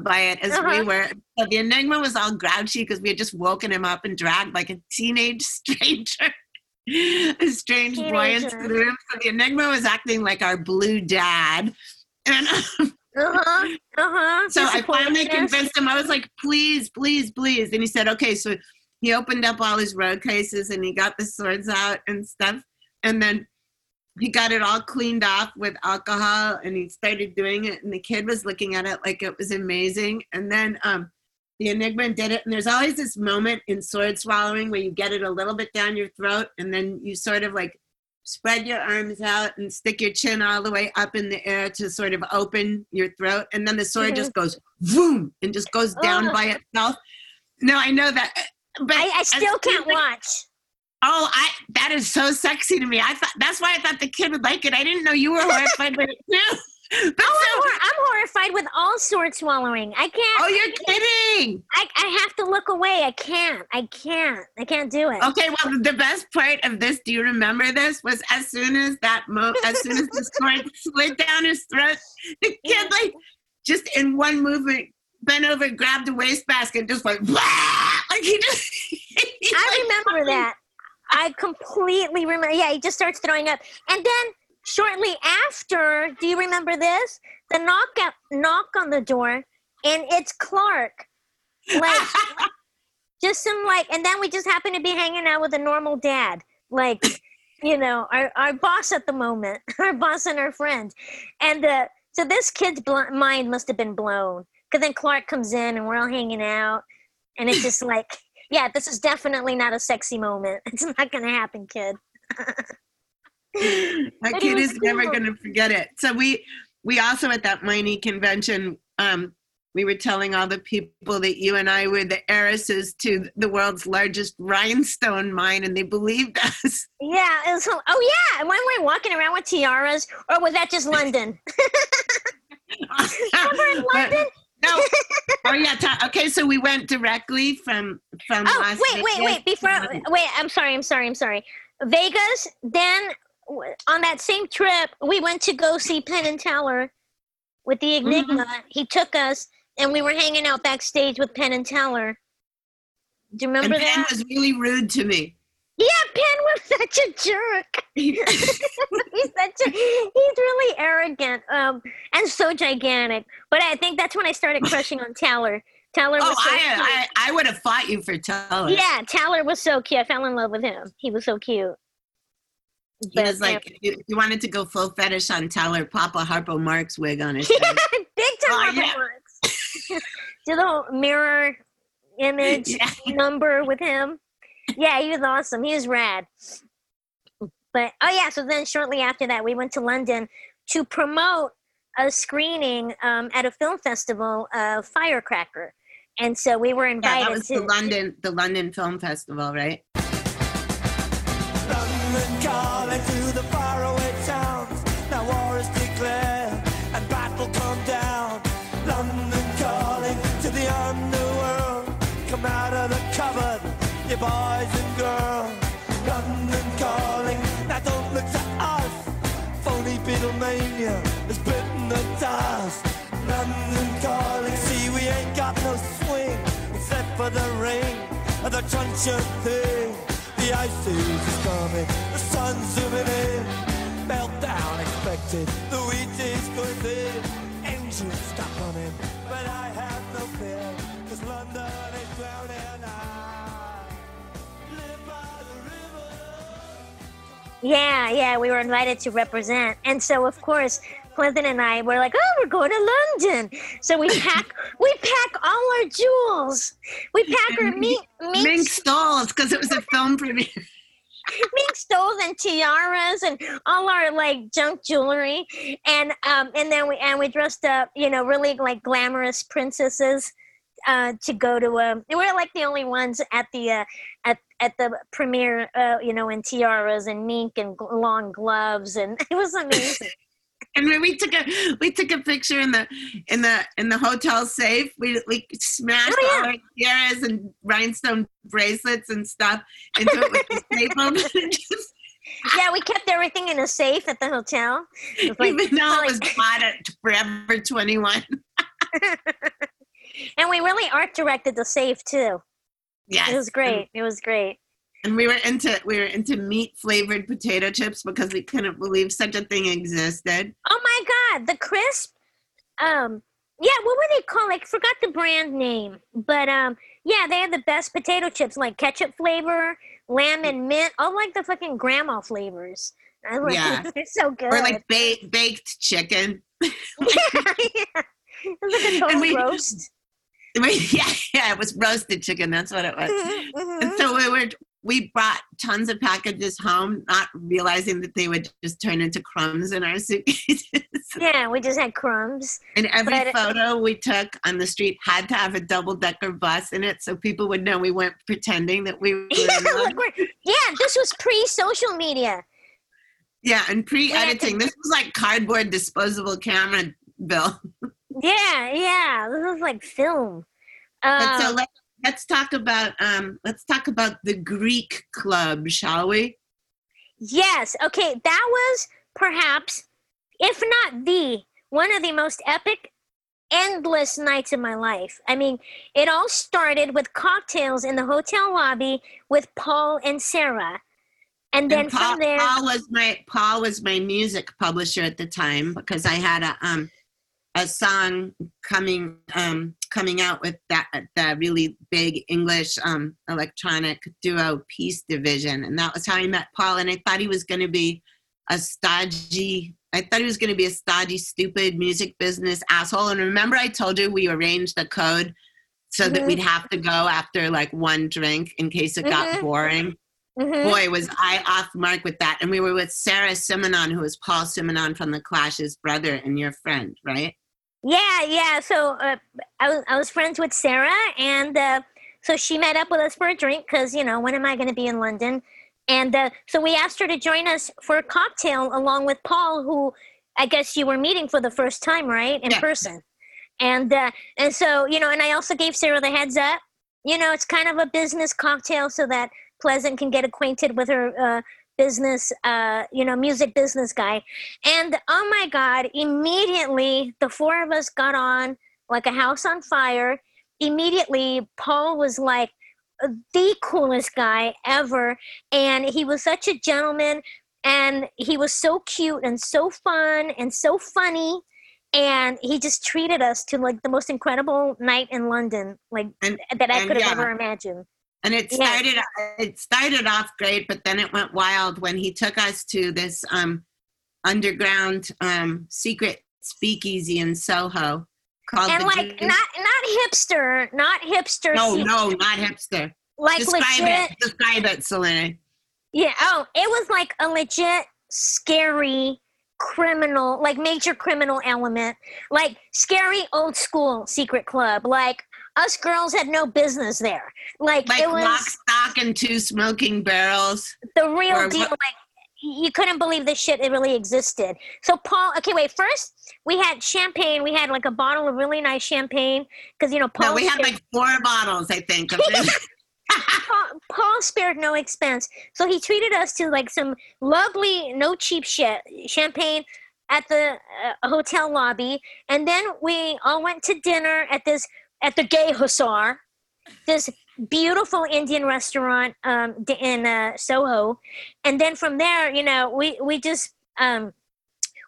Speaker 5: by it as we
Speaker 6: Uh-huh.
Speaker 5: were. So the Enigma was all grouchy because we had just woken him up and dragged like a teenage <laughs> stranger. a strange boy into the room. So the Enigma was acting like our blue dad. And
Speaker 6: Uh-huh. Uh-huh.
Speaker 5: so I finally convinced him. I was like, please, please, please. And he said, okay. So he opened up all his road cases and he got the swords out and stuff. And then he got it all cleaned off with alcohol and he started doing it. And the kid was looking at it like it was amazing. And then um, the Enigma did it. And there's always this moment in sword swallowing where you get it a little bit down your throat and then you sort of like spread your arms out and stick your chin all the way up in the air to sort of open your throat and then the sword just mm-hmm. goes boom and just goes down
Speaker 6: Ugh.
Speaker 5: by itself. No i know that uh, but
Speaker 6: I, I still can't watch.
Speaker 5: oh i that is so sexy to me. I thought that's why i thought the kid would like it. I didn't know you were horrified with it <laughs>
Speaker 6: Oh, I'm,
Speaker 5: so,
Speaker 6: hor- I'm horrified with all sword swallowing. I can't.
Speaker 5: oh you're kidding
Speaker 6: I, I have to look away. I can't. I can't. I can't do it.
Speaker 5: Okay, well, the best part of this, do you remember this? Was as soon as that mo, as soon as the sword <laughs> slid down his throat, the kid like just in one movement bent over, grabbed a wastebasket, just like "Blah!" like he just. <laughs>
Speaker 6: I
Speaker 5: like,
Speaker 6: remember that. I completely remember. Yeah, he just starts throwing up, and then shortly after, do you remember this? The knock at, knock on the door, and it's Clark. Like <laughs> just some like, and then we just happen to be hanging out with a normal dad, like <coughs> you know, our our boss at the moment, <laughs> our boss and our friend, and uh, so this kid's bl- mind must have been blown because then Clark comes in and we're all hanging out, and it's just <coughs> like. Yeah, this is definitely not a sexy moment. <laughs> It's not gonna happen, kid. He
Speaker 5: kid is never going to forget it. So we we also at that mining convention, um, we were telling all the people that you and I were the heiresses to the world's largest rhinestone mine, and they believed <laughs> us.
Speaker 6: Yeah. It was, oh yeah. And when we were walking around with tiaras, or was that just London? <laughs> Remember in London?
Speaker 5: no. <laughs> Oh yeah. ta- okay, so we went directly from from.
Speaker 6: Oh
Speaker 5: Las
Speaker 6: wait, wait,
Speaker 5: Vegas
Speaker 6: wait! Before wait, I'm sorry, I'm sorry, I'm sorry. Vegas. Then on that same trip, we went to go see Penn and Teller with the Enigma. He took us, and we were hanging out backstage with Penn and Teller. Do you remember
Speaker 5: and Penn
Speaker 6: that?
Speaker 5: was really rude to me.
Speaker 6: Yeah, Penn was such a jerk. <laughs> <laughs> he's such a, he's really arrogant um, and so gigantic. But I think that's when I started crushing on Teller. Teller was
Speaker 5: Oh,
Speaker 6: so cute.
Speaker 5: I, I, I would have fought you for Teller.
Speaker 6: yeah, Teller was so cute. I fell in love with him. He was so cute.
Speaker 5: He
Speaker 6: But,
Speaker 5: was like, if you, you wanted to go full fetish on Teller, pop a Harpo Marx wig on his head. <laughs>
Speaker 6: big
Speaker 5: Oh,
Speaker 6: time
Speaker 5: yeah.
Speaker 6: yeah. Do the whole mirror image <laughs>
Speaker 5: Yeah.
Speaker 6: number with him. Yeah, he was awesome. He was rad. But oh yeah, so then shortly after that, we went to London to promote a screening um, at a film festival of Firecracker, and so we were
Speaker 5: Yeah,
Speaker 6: invited
Speaker 5: that was
Speaker 6: to.
Speaker 5: the London, the London Film Festival, right?
Speaker 7: For the ring of the truncheon thing. The ice is coming, the sun's zooming in. Meltdown expected, the wheat is going thin. Engines stop but I have no fear, cause London is drowning. I live by the river.
Speaker 6: Yeah, yeah, we were invited to represent, and so of course. Clinton and I were like, "Oh, we're going to London." So we <laughs> pack, we pack all our jewels. We pack our meat, meat
Speaker 5: Mink Stoles, because it was a film premiere. <laughs>
Speaker 6: mink stoles and tiaras and all our like junk jewelry and um and then we and we dressed up you know really like glamorous princesses uh to go to um and we're like the only ones at the uh at at the premiere uh you know in tiaras and mink and long gloves and <laughs> it was amazing
Speaker 5: And we took a we took a picture in the in the in the hotel safe. We we smashed
Speaker 6: Oh,
Speaker 5: all our tiaras and rhinestone bracelets and stuff into it with the <laughs> staple. <laughs>
Speaker 6: Yeah we kept everything in a safe at the hotel like-
Speaker 5: even though it was bought at Forever Twenty One. <laughs>
Speaker 6: and we really art directed the safe too
Speaker 5: Yeah.
Speaker 6: it was great it was great
Speaker 5: And we were into we were into meat flavored potato chips because we couldn't believe such a thing existed.
Speaker 6: Oh my god, the crisp. Um, yeah, what were they called? Like, forgot the brand name, but um, yeah, they had the best potato chips, like ketchup flavor, lamb and mint, all like the fucking grandma flavors. I love
Speaker 5: Yeah. <laughs>
Speaker 6: they're so good.
Speaker 5: Or like ba- baked chicken.
Speaker 6: yeah, <laughs> yeah. <laughs> It was like a total
Speaker 5: we-
Speaker 6: roast.
Speaker 5: yeah, yeah, it was roasted chicken. That's what it was.
Speaker 6: Mhm.
Speaker 5: And so we were we brought tons of packages home, not realizing that they would just turn into crumbs in our <laughs> suitcases.
Speaker 6: yeah, we just had crumbs.
Speaker 5: and every
Speaker 6: But-
Speaker 5: photo we took on the street had to have a double decker bus in it, so people would know we weren't pretending that we <laughs> were.
Speaker 6: Yeah,
Speaker 5: in
Speaker 6: look, we're- yeah, this was pre-social media.
Speaker 5: yeah, and pre-editing.
Speaker 6: to-
Speaker 5: This was like cardboard disposable camera, Bill. <laughs>
Speaker 6: Yeah, yeah, this was like film.
Speaker 5: But so
Speaker 6: Um,
Speaker 5: let, let's talk about um, let's talk about the Greek club, shall we?
Speaker 6: Yes. Okay. That was perhaps, if not the, one of the most epic, endless nights of my life. I mean, it all started with cocktails in the hotel lobby with Paul and Sarah. And then
Speaker 5: And Paul,
Speaker 6: from there,
Speaker 5: Paul was my Paul was my music publisher at the time because I had a um a song coming um coming out with that the really big English um electronic duo Peace Division and that was how I met Paul and I thought he was going to be a stodgy I thought he was going to be a stodgy stupid music business asshole and remember I told you we arranged the code so that
Speaker 6: Mhm.
Speaker 5: we'd have to go after like one drink in case it got
Speaker 6: Mhm.
Speaker 5: boring
Speaker 6: Mhm.
Speaker 5: boy was i off mark with that and we were with sarah simonon who was paul simonon from the clash's brother and your friend right
Speaker 6: Yeah, yeah. So uh, I was I was friends with Sarah, and uh, so she met up with us for a drink because you know when am I going to be in London? And uh, so we asked her to join us for a cocktail along with Paul, who I guess you were meeting for the first time, right, in
Speaker 5: Yeah.
Speaker 6: person. And uh, and so you know, and I also gave Sarah the heads up. You know, it's kind of a business cocktail so that Pleasant can get acquainted with her uh, business, uh, you know, music business guy. And oh my God, immediately the four of us got on like a house on fire. Immediately, Paul was like, the coolest guy ever. And he was such a gentleman. And he was so cute and so fun and so funny. And he just treated us to like the most incredible night in London, like
Speaker 5: And-
Speaker 6: that I could have
Speaker 5: yeah.
Speaker 6: ever imagined.
Speaker 5: And it
Speaker 6: Yeah.
Speaker 5: started it started off great, but then it went wild when he took us to this um, underground um, secret speakeasy in Soho called
Speaker 6: And
Speaker 5: the
Speaker 6: like not not hipster, not hipster.
Speaker 5: No,
Speaker 6: se-
Speaker 5: no, not hipster.
Speaker 6: like
Speaker 5: Describe
Speaker 6: legit.
Speaker 5: it. Describe it, Selena.
Speaker 6: Yeah. Oh, it was like a legit scary criminal, like major criminal element, like scary old school secret club. Like us girls had no business there. Like,
Speaker 5: Like
Speaker 6: it was
Speaker 5: lock, stock, and two smoking barrels.
Speaker 6: the real
Speaker 5: or
Speaker 6: deal.
Speaker 5: what-
Speaker 6: Like you couldn't believe this shit. It really existed. So Paul, okay, wait. First, we had champagne. We had like a bottle of really nice champagne because you know Paul.
Speaker 5: No, we had
Speaker 6: spared-
Speaker 5: like four bottles, I think. Of this. <laughs> <laughs>
Speaker 6: Paul, Paul spared no expense. So he treated us to like some lovely, no cheap shit champagne at the uh, hotel lobby, and then we all went to dinner at this at the Gay Hussar, this beautiful Indian restaurant um, in uh, Soho, and then from there, you know, we we just um,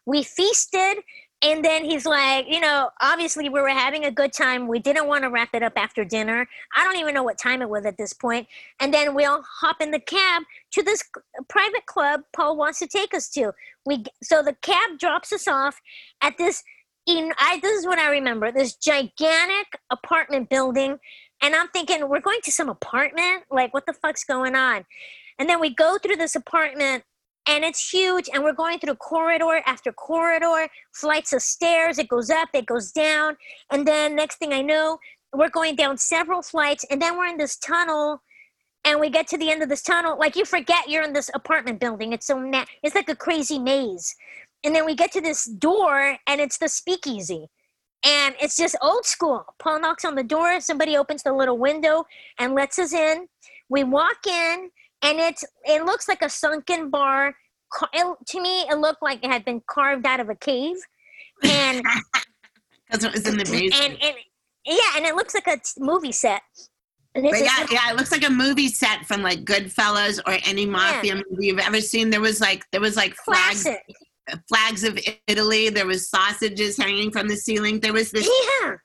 Speaker 6: we feasted. And then he's like, you know, obviously we were having a good time. We didn't want to wrap it up after dinner. I don't even know what time it was at this point. And then we all hop in the cab to this private club Paul wants to take us to. We so the cab drops us off at this. In I this is what I remember. This gigantic apartment building, and I'm thinking we're going to some apartment. Like what the fuck's going on? And then we go through this apartment and it's huge and we're going through corridor after corridor flights of stairs it goes up it goes down and then next thing i know we're going down several flights and then we're in this tunnel and we get to the end of this tunnel like you forget you're in this apartment building it's so na- it's like a crazy maze and then we get to this door and it's the speakeasy. And it's just old school. Paul knocks on the door somebody opens the little window and lets us in. We walk in and it's it looks like a sunken bar. It, to me it looked like it had been carved out of a cave. And
Speaker 5: Because it was in the basement.
Speaker 6: and, and yeah and it looks like a t- movie set. And
Speaker 5: But
Speaker 6: just
Speaker 5: yeah, yeah, it looks like a movie set from like Goodfellas or any mafia movie you've ever seen. There was like there was like
Speaker 6: classic.
Speaker 5: flags of Italy. There was sausages hanging from the ceiling. There was this
Speaker 6: yeah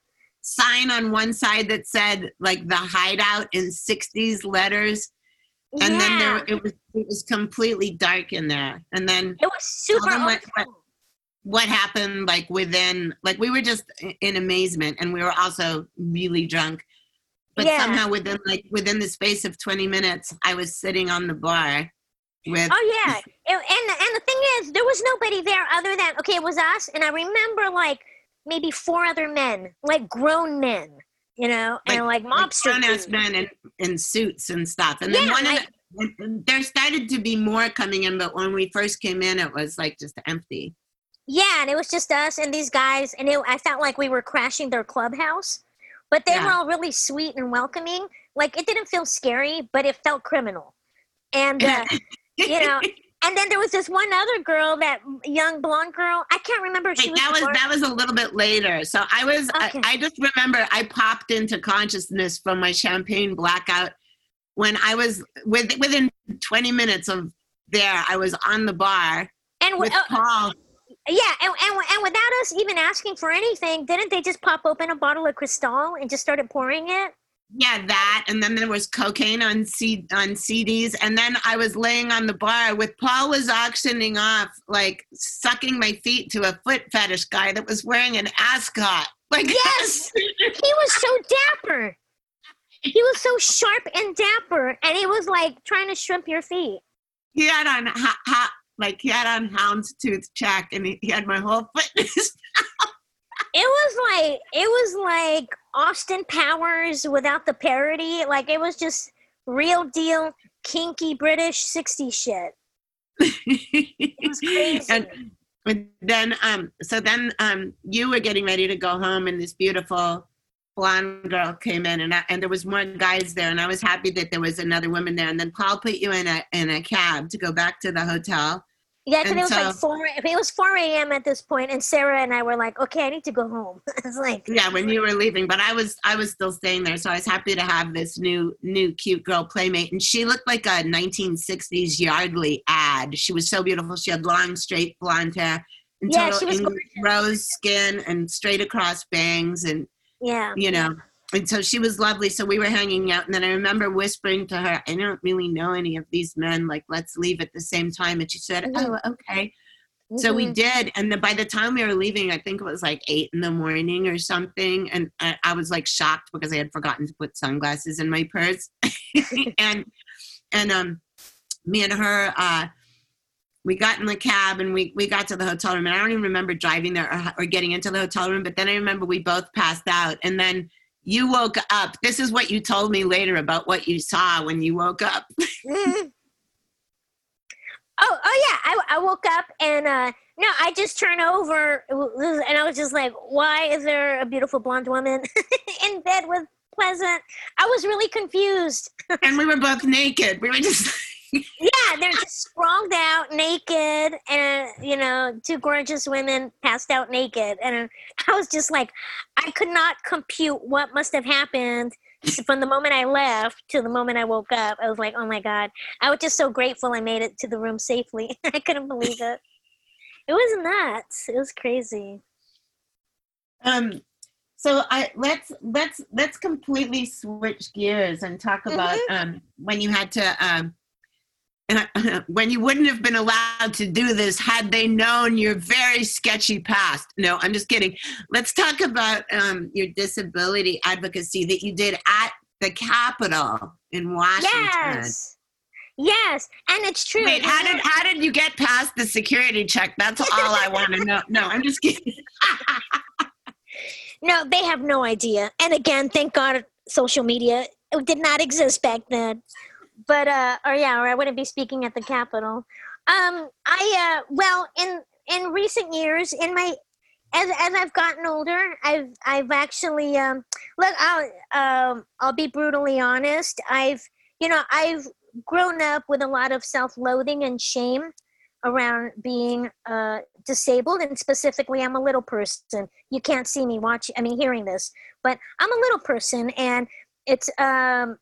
Speaker 5: sign on one side that said like the hideout in 60s letters. And
Speaker 6: yeah.
Speaker 5: then there it was it was completely dark in there. And then
Speaker 6: it was super
Speaker 5: what- what- what happened like within like we were just in amazement and we were also really drunk. But
Speaker 6: Yeah.
Speaker 5: somehow within like within the space of 20 minutes I was sitting on the bar with
Speaker 6: Oh yeah, and and the thing is, there was nobody there other than okay, it was us, and I remember like maybe four other men, like grown men, you know, and like mobster.
Speaker 5: ass men in, in suits and stuff. And then
Speaker 6: Yeah,
Speaker 5: one
Speaker 6: like-
Speaker 5: of the, there started to be more coming in, but when we first came in, it was like just empty.
Speaker 6: Yeah, and it was just us and these guys, and it, I felt like we were crashing their clubhouse, but they were all really sweet and welcoming. Like it didn't feel scary, but it felt criminal, and uh, <laughs> you know. <laughs> And then there was this one other girl, that young blonde girl. I can't remember. She
Speaker 5: Wait,
Speaker 6: was
Speaker 5: that was that was a little bit later. So I was
Speaker 6: Okay.
Speaker 5: I, I just remember I popped into consciousness from my champagne blackout when I was with within 20 minutes of there. I was on the bar
Speaker 6: and
Speaker 5: with
Speaker 6: uh,
Speaker 5: Paul.
Speaker 6: Yeah, and, and and without us even asking for anything, didn't they just pop open a bottle of Cristal and just started pouring it?
Speaker 5: Yeah, that, and then there was cocaine on C- on CDs, and then I was laying on the bar with Paul was auctioning off, like sucking my feet to a foot fetish guy that was wearing an ascot. Like
Speaker 6: Yes! <laughs> He was so dapper. He was so sharp and dapper, and he was like trying to shrimp your feet.
Speaker 5: he had on ha- ha- like he had on houndstooth check, and he, he had my whole foot. in his-
Speaker 6: It was like it was like Austin Powers without the parody. Like it was just real deal kinky British 60s shit. <laughs> It was crazy.
Speaker 5: and then um so then um you were getting ready to go home and this beautiful blonde girl came in, and I, and there was more guys there, and I was happy that there was another woman there. And then Paul put you in a in a cab to go back to the hotel.
Speaker 6: Yeah, because it was
Speaker 5: so-
Speaker 6: like four. It was four a.m. at this point, and Sarah and I were like, "Okay, I need to go home." <laughs> it's like,
Speaker 5: Yeah, when you were leaving, but I was I was still staying there, so I was happy to have this new new cute girl playmate, and she looked like a 1960s Yardley ad. She was so beautiful. She had long, straight blonde hair, and
Speaker 6: Yeah,
Speaker 5: total
Speaker 6: she was
Speaker 5: rose skin, and straight across bangs, and
Speaker 6: yeah,
Speaker 5: you know. And so she was lovely. So we were hanging out, and then I remember whispering to her, "I don't really know any of these men. Like, let's leave at the same time." And she said,
Speaker 6: Mhm.
Speaker 5: "Oh, okay." So we
Speaker 6: Mhm.
Speaker 5: did, and the, by the time we were leaving, I think it was like eight in the morning or something, and I, I was like shocked because I had forgotten to put sunglasses in my purse, <laughs> <laughs> and and um, me and her, uh, we got in the cab and we we got to the hotel room, and I don't even remember driving there or, or getting into the hotel room, but then I remember we both passed out, and then you woke up. This is what you told me later about what you saw when you woke up. <laughs>
Speaker 6: Mhm. Oh, oh yeah. I, I woke up and uh, no, I just turned over and I was just like, why is there a beautiful blonde woman <laughs> in bed with Pleasant? I was really confused. <laughs>
Speaker 5: and we were both naked. We were just.
Speaker 6: Yeah, they're just sprawled out naked, and you know, two gorgeous women passed out naked, and I was just like, I could not compute what must have happened from the moment I left to the moment I woke up. I was like, oh my god, I was just so grateful I made it to the room safely. <laughs> I couldn't believe it. It was nuts. It was crazy.
Speaker 5: Um, so I let's let's let's completely switch gears and talk about um when you had to um I, <laughs> when you wouldn't have been allowed to do this had they known your very sketchy past. No, I'm just kidding. Let's talk about um your disability advocacy that you did at the Capitol in Washington.
Speaker 6: Yes. Yes, and it's true.
Speaker 5: Wait, how did how did you get past the security check? That's all I want to know. No, I'm just kidding. <laughs>
Speaker 6: No, they have no idea. And again, thank God social media did not exist back then. But uh or yeah, or I wouldn't be speaking at the Capitol. Um I uh well in in recent years in my as as I've gotten older, I've I've actually um look I'll um I'll be brutally honest. I've you know, I've grown up with a lot of self-loathing and shame around being uh, disabled and specifically i'm a little person you can't see me watching i mean hearing this but i'm a little person and it's um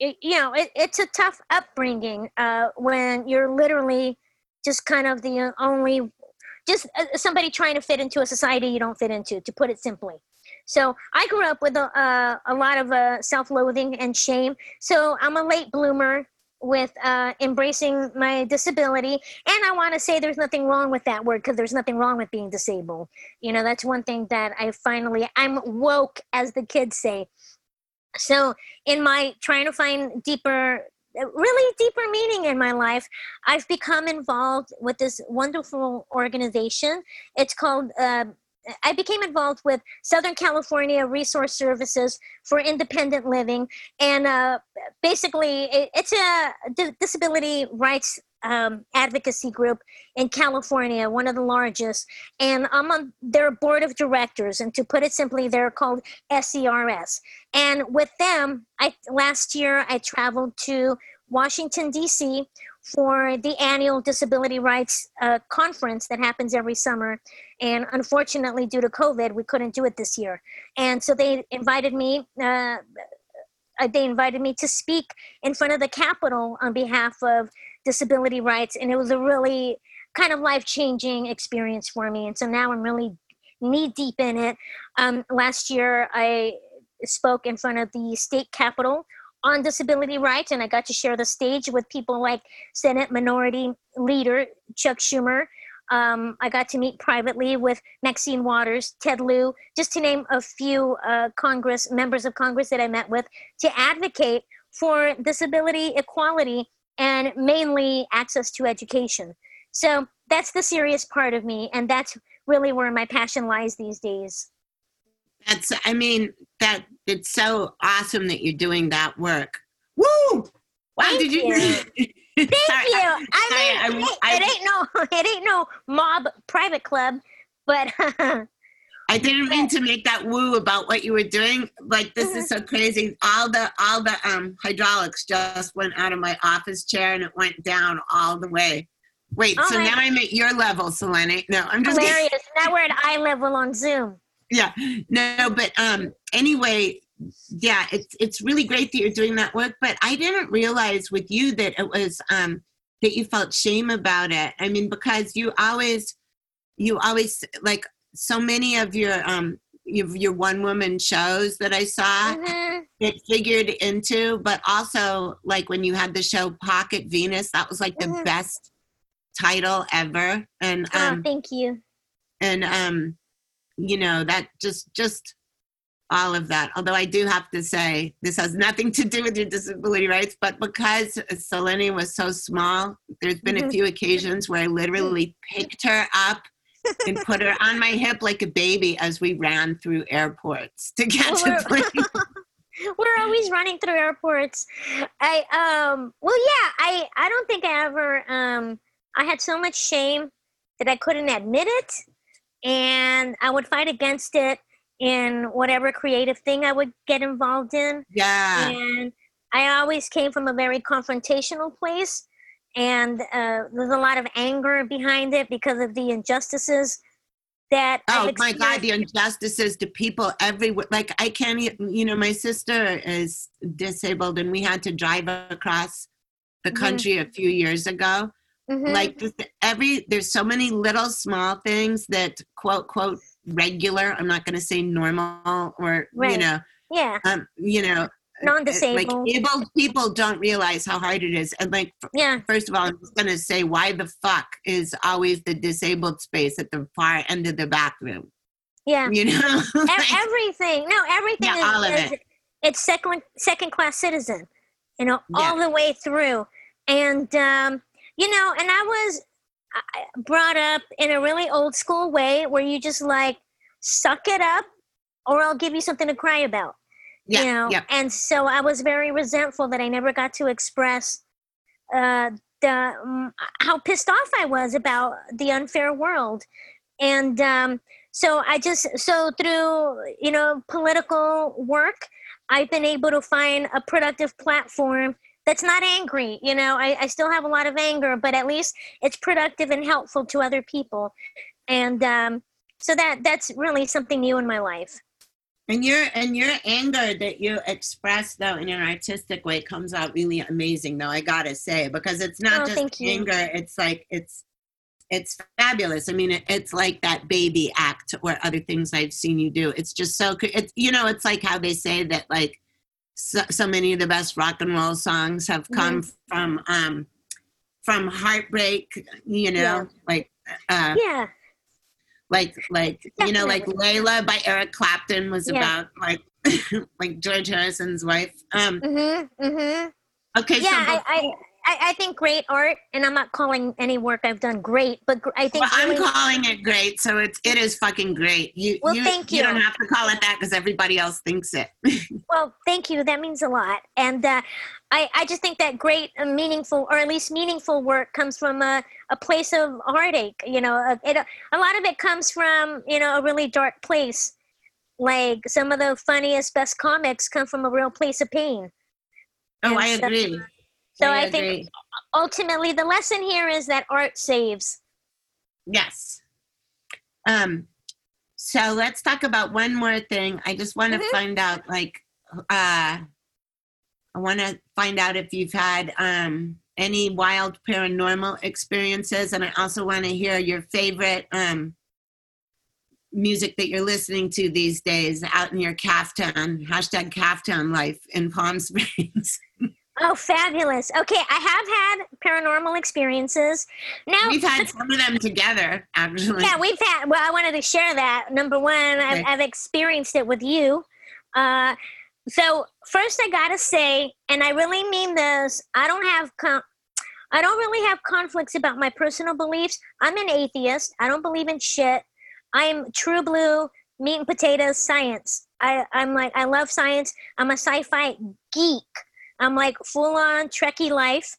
Speaker 6: it, you know it, it's a tough upbringing uh, when you're literally just kind of the only just uh, somebody trying to fit into a society you don't fit into to put it simply so i grew up with a, uh, a lot of uh, self-loathing and shame so i'm a late bloomer with uh, embracing my disability. And I want to say there's nothing wrong with that word because there's nothing wrong with being disabled. You know, that's one thing that I finally, I'm woke, as the kids say. So, in my trying to find deeper, really deeper meaning in my life, I've become involved with this wonderful organization. It's called, uh, I became involved with Southern California Resource Services for Independent Living, and uh, basically, it, it's a disability rights um, advocacy group in California, one of the largest. And I'm on their board of directors, and to put it simply, they're called SERS. And with them, I last year I traveled to Washington D.C. for the annual Disability Rights uh, Conference that happens every summer. And unfortunately, due to COVID, we couldn't do it this year. And so they invited me. Uh, they invited me to speak in front of the Capitol on behalf of disability rights, and it was a really kind of life changing experience for me. And so now I'm really knee deep in it. Um, last year, I spoke in front of the state capitol on disability rights, and I got to share the stage with people like Senate Minority Leader Chuck Schumer. Um, I got to meet privately with Maxine Waters, Ted Lieu, just to name a few uh, Congress members of Congress that I met with to advocate for disability equality and mainly access to education. So that's the serious part of me, and that's really where my passion lies these days.
Speaker 5: That's, I mean, that it's so awesome that you're doing that work. Woo! Wow,
Speaker 6: Thank
Speaker 5: did you?
Speaker 6: you. <laughs> Thank
Speaker 5: Sorry,
Speaker 6: you.
Speaker 5: I-
Speaker 6: I
Speaker 5: sorry,
Speaker 6: mean,
Speaker 5: I-
Speaker 6: it, it ain't no, <laughs> it ain't no mob private club, but <laughs>
Speaker 5: I didn't mean to make that woo about what you were doing. Like this is so crazy. All the all the um hydraulics just went out of my office chair and it went down all the way. Wait,
Speaker 6: Oh
Speaker 5: so
Speaker 6: my-
Speaker 5: now I'm at your level, Selene. No, I'm just
Speaker 6: Hilarious. now we're at eye level on Zoom.
Speaker 5: yeah no but um anyway yeah it's it's really great that you're doing that work but i didn't realize with you that it was um that you felt shame about it i mean because you always you always like so many of your um your, your one woman shows that i saw
Speaker 6: Mhm.
Speaker 5: it figured into but also like when you had the show pocket venus that was like the
Speaker 6: Mhm.
Speaker 5: best title ever and
Speaker 6: oh,
Speaker 5: um
Speaker 6: thank you.
Speaker 5: and um you know that just just all of that although i do have to say this has nothing to do with your disability rights but because selene was so small there's been a
Speaker 6: Mhm.
Speaker 5: few occasions where i literally picked her up and put her on my hip like a baby as we ran through airports to get
Speaker 6: Well,
Speaker 5: to
Speaker 6: we're- <laughs> We're always running through airports. I um well yeah, I I don't think I ever um I had so much shame that I couldn't admit it and I would fight against it in whatever creative thing I would get involved in.
Speaker 5: yeah
Speaker 6: and I always came from a very confrontational place, and uh, there's a lot of anger behind it because of the injustices that.
Speaker 5: Oh my God, the injustices to people everywhere. Like I can't, you know, my sister is disabled, and we had to drive across the
Speaker 6: Mhm.
Speaker 5: country a few years ago.
Speaker 6: Mhm.
Speaker 5: Like every, there's so many little small things that quote quote regular. I'm not going to say normal or you know,
Speaker 6: yeah,
Speaker 5: um, you know,
Speaker 6: non-disabled.
Speaker 5: like able people don't realize how hard it is. And like
Speaker 6: yeah,
Speaker 5: First of all, I'm just going to say why the fuck is always the disabled space at the far end of the bathroom?
Speaker 6: yeah.
Speaker 5: You know? <laughs> Like,
Speaker 6: everything. No, everything
Speaker 5: Yeah,
Speaker 6: is,
Speaker 5: all of
Speaker 6: is-
Speaker 5: it.
Speaker 6: it's second second class citizen. You know, all the way through. And um, you know, and I was brought up in a really old school way where you just like suck it up or I'll give you something to cry about.
Speaker 5: Yeah,
Speaker 6: you know
Speaker 5: yeah.
Speaker 6: and so i was very resentful that i never got to express uh, the um, how pissed off i was about the unfair world. And um, so i just so through you know political work i've been able to find a productive platform that's not angry you know? I, I still have a lot of anger but at least it's productive and helpful to other people. And um, so that that's really something new in my life
Speaker 5: And your and your anger that you express though in an artistic way comes out really amazing though, I gotta say, because it's not
Speaker 6: Oh,
Speaker 5: just anger, it's like it's it's fabulous. I mean, it, it's like that baby act or other things I've seen you do. It's just so it's you know, it's like how they say that like so, so many of the best rock and roll songs have come from um from heartbreak, you know,
Speaker 6: Yeah.
Speaker 5: like uh
Speaker 6: yeah
Speaker 5: like like you know like Layla by Eric Clapton was
Speaker 6: Yeah.
Speaker 5: about like <laughs> like George Harrison's wife. Um
Speaker 6: Mm-hmm. Mm-hmm.
Speaker 5: okay
Speaker 6: Yeah,
Speaker 5: so
Speaker 6: I, I, I, I think great art, and I'm not calling any work I've done great, but gr- I think
Speaker 5: well, I'm
Speaker 6: really-
Speaker 5: calling it great, so it's it is fucking great. You
Speaker 6: Well,
Speaker 5: you,
Speaker 6: thank
Speaker 5: you
Speaker 6: You don't
Speaker 5: have to call it that because everybody else thinks it. <laughs>
Speaker 6: well, thank you. That means a lot, and uh, I, I just think that great, uh, meaningful, or at least meaningful work comes from a, a place of heartache. You know, a, it, a lot of it comes from you know a really dark place. Like some of the funniest, best comics come from a real place of pain.
Speaker 5: oh,
Speaker 6: And
Speaker 5: I
Speaker 6: so-
Speaker 5: agree.
Speaker 6: So I, think ultimately the lesson here is that art saves.
Speaker 5: Yes. Um, so let's talk about one more thing. I just want to
Speaker 6: Mhm.
Speaker 5: find out, like, uh, I want to find out if you've had um, any wild paranormal experiences, and I also want to hear your favorite um, music that you're listening to these days out in your Caftown hashtag Caftown life in Palm <laughs> Springs.
Speaker 6: Oh, fabulous. Okay, I have had paranormal experiences. Now,
Speaker 5: We've had some of them together, actually.
Speaker 6: yeah, we've had, well, I wanted to share that. Number one, I've, I've experienced it with you. Uh, so, first, I gotta say, and I really mean this, I don't have, con- I don't really have conflicts about my personal beliefs. I'm an atheist. I don't believe in shit. I'm true blue, meat and potatoes science. I, I'm like, I love science. I'm a sci fi geek. I'm like full on Trekkie life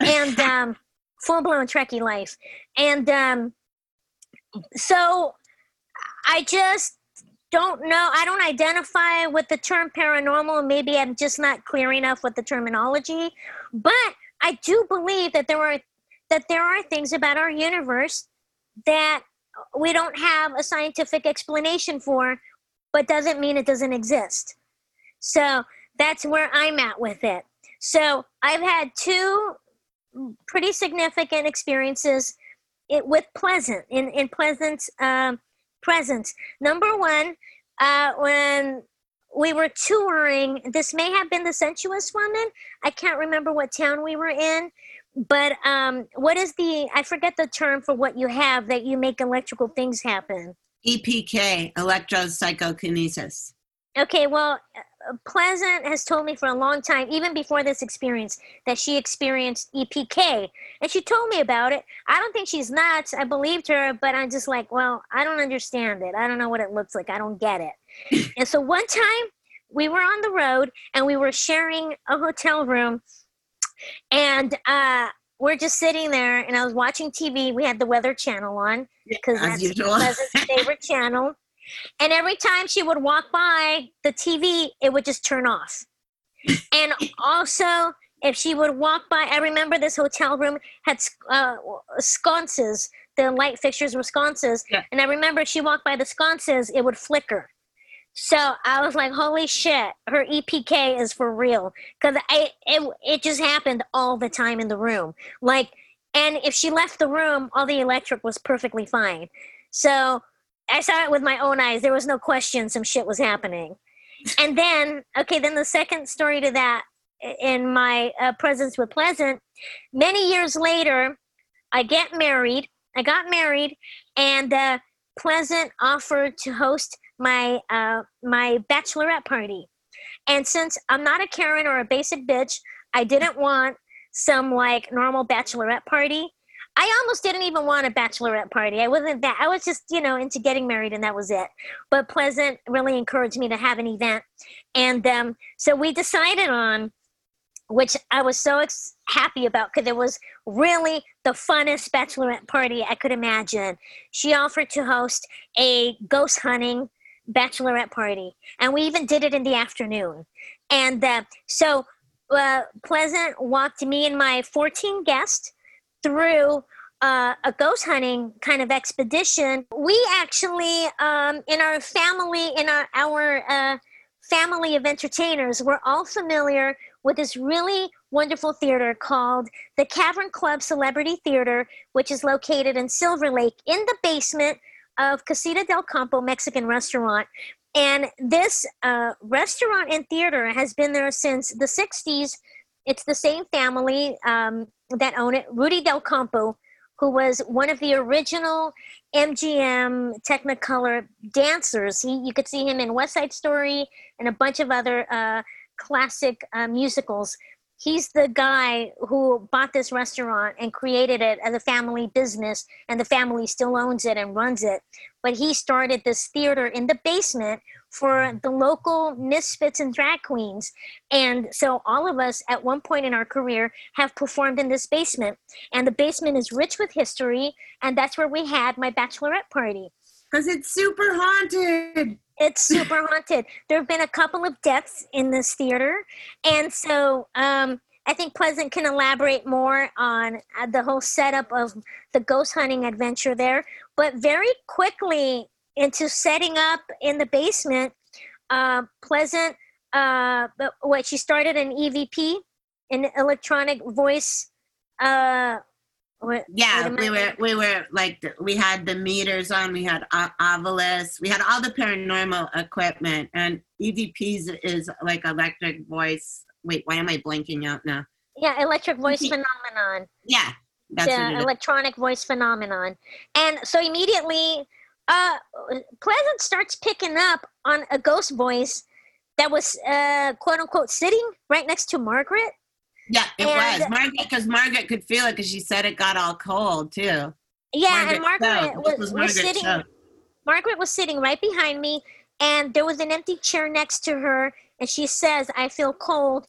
Speaker 6: and <laughs> um, full blown Trekkie life. And um, so I just don't know. I don't identify with the term paranormal. Maybe I'm just not clear enough with the terminology. But I do believe that there are that there are things about our universe that we don't have a scientific explanation for, but doesn't mean it doesn't exist. So that's where I'm at with it. So I've had two pretty significant experiences it, with Pleasant in in Pleasant's um, presence. Number one, uh, when we were touring, this may have been the Sensuous Woman. I can't remember what town we were in, but um, what is the? I forget the term for what you have that you make electrical things happen.
Speaker 5: EPK, electropsychokinesis.
Speaker 6: Okay, well, Pleasant has told me for a long time, even before this experience, that she experienced EPK. And she told me about it. I don't think she's nuts. I believed her, but I'm just like, well, I don't understand it. I don't know what it looks like. I don't get it. <laughs> and so one time we were on the road and we were sharing a hotel room. And uh, we're just sitting there, and I was watching TV. We had the Weather Channel on because
Speaker 5: As
Speaker 6: that's
Speaker 5: usual.
Speaker 6: Pleasant's <laughs> favorite channel. And every time she would walk by the TV, it would just turn off. and also, if she would walk by, I remember this hotel room had uh, sconces. The light fixtures were sconces. Yeah. And I remember if she walked by the sconces, it would flicker. So I was like, holy shit, her EPK is for real. Because it, it just happened all the time in the room. Like, and if she left the room, all the electric was perfectly fine. So I saw it with my own eyes. There was no question some shit was happening. And then, okay, then the second story to that in my uh, presence with Pleasant, many years later, I get married. I got married, and uh, Pleasant offered to host my uh, my bachelorette party. And since I'm not a Karen or a basic bitch, I didn't want some like normal bachelorette party. I almost didn't even want a bachelorette party. I wasn't that. I was just, you know, into getting married, and that was it. But Pleasant really encouraged me to have an event, and um, so we decided on, which I was so ex- happy about because it was really the funnest bachelorette party I could imagine. She offered to host a ghost hunting bachelorette party, and we even did it in the afternoon. And uh, so uh, Pleasant walked me and my 14 guests through uh, a ghost hunting kind of expedition. We actually, um, in our family, in our, our uh, family of entertainers, we're all familiar with this really wonderful theater called the Cavern Club Celebrity Theater, which is located in Silver Lake in the basement of Casita del Campo Mexican restaurant. And this uh, restaurant and theater has been there since the 60s. It's the same family um, that own it, Rudy Del Campo, who was one of the original MGM Technicolor dancers. He, you could see him in West Side Story and a bunch of other uh, classic uh, musicals. He's the guy who bought this restaurant and created it as a family business, and the family still owns it and runs it. But he started this theater in the basement for the local misfits and drag queens. And so all of us at one point in our career have performed in this basement. And the basement is rich with history. And that's where we had my bachelorette party.
Speaker 5: Because it's super haunted.
Speaker 6: It's super haunted. <laughs> There have been a couple of deaths in this theater. And so um, I think Pleasant can elaborate more on uh, the whole setup of the ghost hunting adventure there. But very quickly, into setting up in the basement. Uh, Pleasant, uh, what she started an EVP, an electronic voice. Uh, what,
Speaker 5: Yeah, we were we were like we had the meters on. We had Ovilus. We had all the paranormal equipment. And EVPs is like electric voice. Wait, why am I blanking out now?
Speaker 6: Yeah, electric voice phenomenon.
Speaker 5: Yeah, that's
Speaker 6: the electronic voice phenomenon. And so immediately, uh, Pleasant starts picking up on a ghost voice that was uh, quote unquote sitting right next to Margaret.
Speaker 5: Yeah, it
Speaker 6: And-
Speaker 5: was Margaret because Margaret could feel it because she said it got all cold too.
Speaker 6: Yeah, and
Speaker 5: Margaret
Speaker 6: Margaret was,
Speaker 5: was Margaret
Speaker 6: sitting. Margaret was sitting right behind me, and there was an empty chair next to her. And she says, "I feel cold,"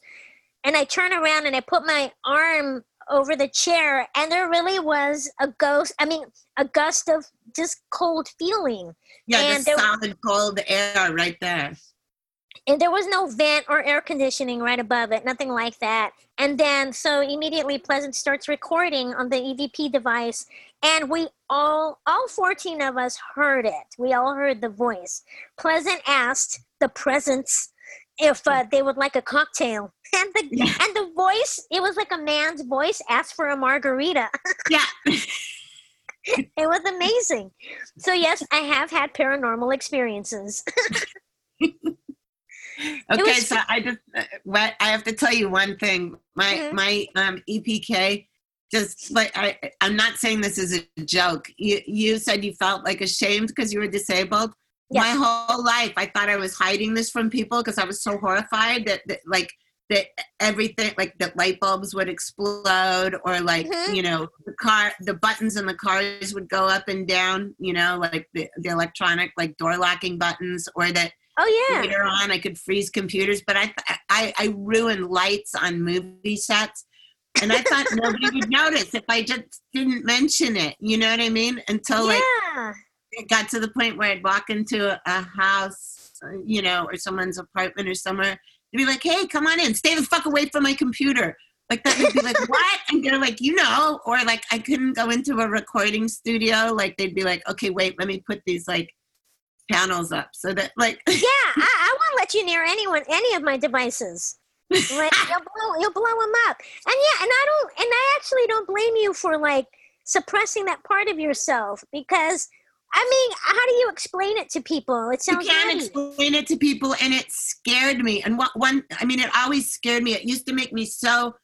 Speaker 6: and I turn around and I put my arm over the chair, and there really was a ghost. I mean, a gust of just cold feeling.
Speaker 5: Yeah,
Speaker 6: and
Speaker 5: the
Speaker 6: there,
Speaker 5: solid cold air right there.
Speaker 6: and there was no vent or air conditioning right above it, nothing like that. And then, so immediately Pleasant starts recording on the EVP device, and we all, all 14 of us heard it. We all heard the voice. Pleasant asked the presence if uh, they would like a cocktail. <laughs> And the and the voice, it was like a man's voice asked for a margarita. <laughs>
Speaker 5: Yeah.
Speaker 6: it was amazing. So yes, I have had paranormal experiences. <laughs>
Speaker 5: Okay,
Speaker 6: was-
Speaker 5: so I just uh, what I have to tell you one thing. My
Speaker 6: Mhm.
Speaker 5: my um EPK just like I I'm not saying this is a joke. You you said you felt like ashamed because you were disabled.
Speaker 6: Yes.
Speaker 5: My whole life I thought I was hiding this from people because I was so horrified that, that like that everything like that light bulbs would explode or like
Speaker 6: Mhm.
Speaker 5: you know the car the buttons in the cars would go up and down you know like the, the electronic like door locking buttons or that
Speaker 6: Oh yeah.
Speaker 5: later on I could freeze computers, but I I, I ruined lights on movie sets. And I thought nobody would <laughs> notice if I just didn't mention it. You know what I mean? Until like
Speaker 6: yeah.
Speaker 5: It got to the point where I'd walk into a, house, you know, or someone's apartment or somewhere, they'd be like, "Hey, come on in, stay the fuck away from my computer." Like that, they'd be like, <laughs> "What?" And they're like, "You know," or like I couldn't go into a recording studio. Like they'd be like, "Okay, wait, let me put these like panels up so that like."
Speaker 6: Yeah, I, I won't let you near anyone, any of my devices. Like, <laughs> you'll blow, you'll blow them up. And yeah, and I don't, and I actually don't blame you for like suppressing that part of yourself because, I mean, how do you explain it to people? It sounds
Speaker 5: you
Speaker 6: can't
Speaker 5: explain it to people and it scared me and what one i mean it always scared me it used to make me so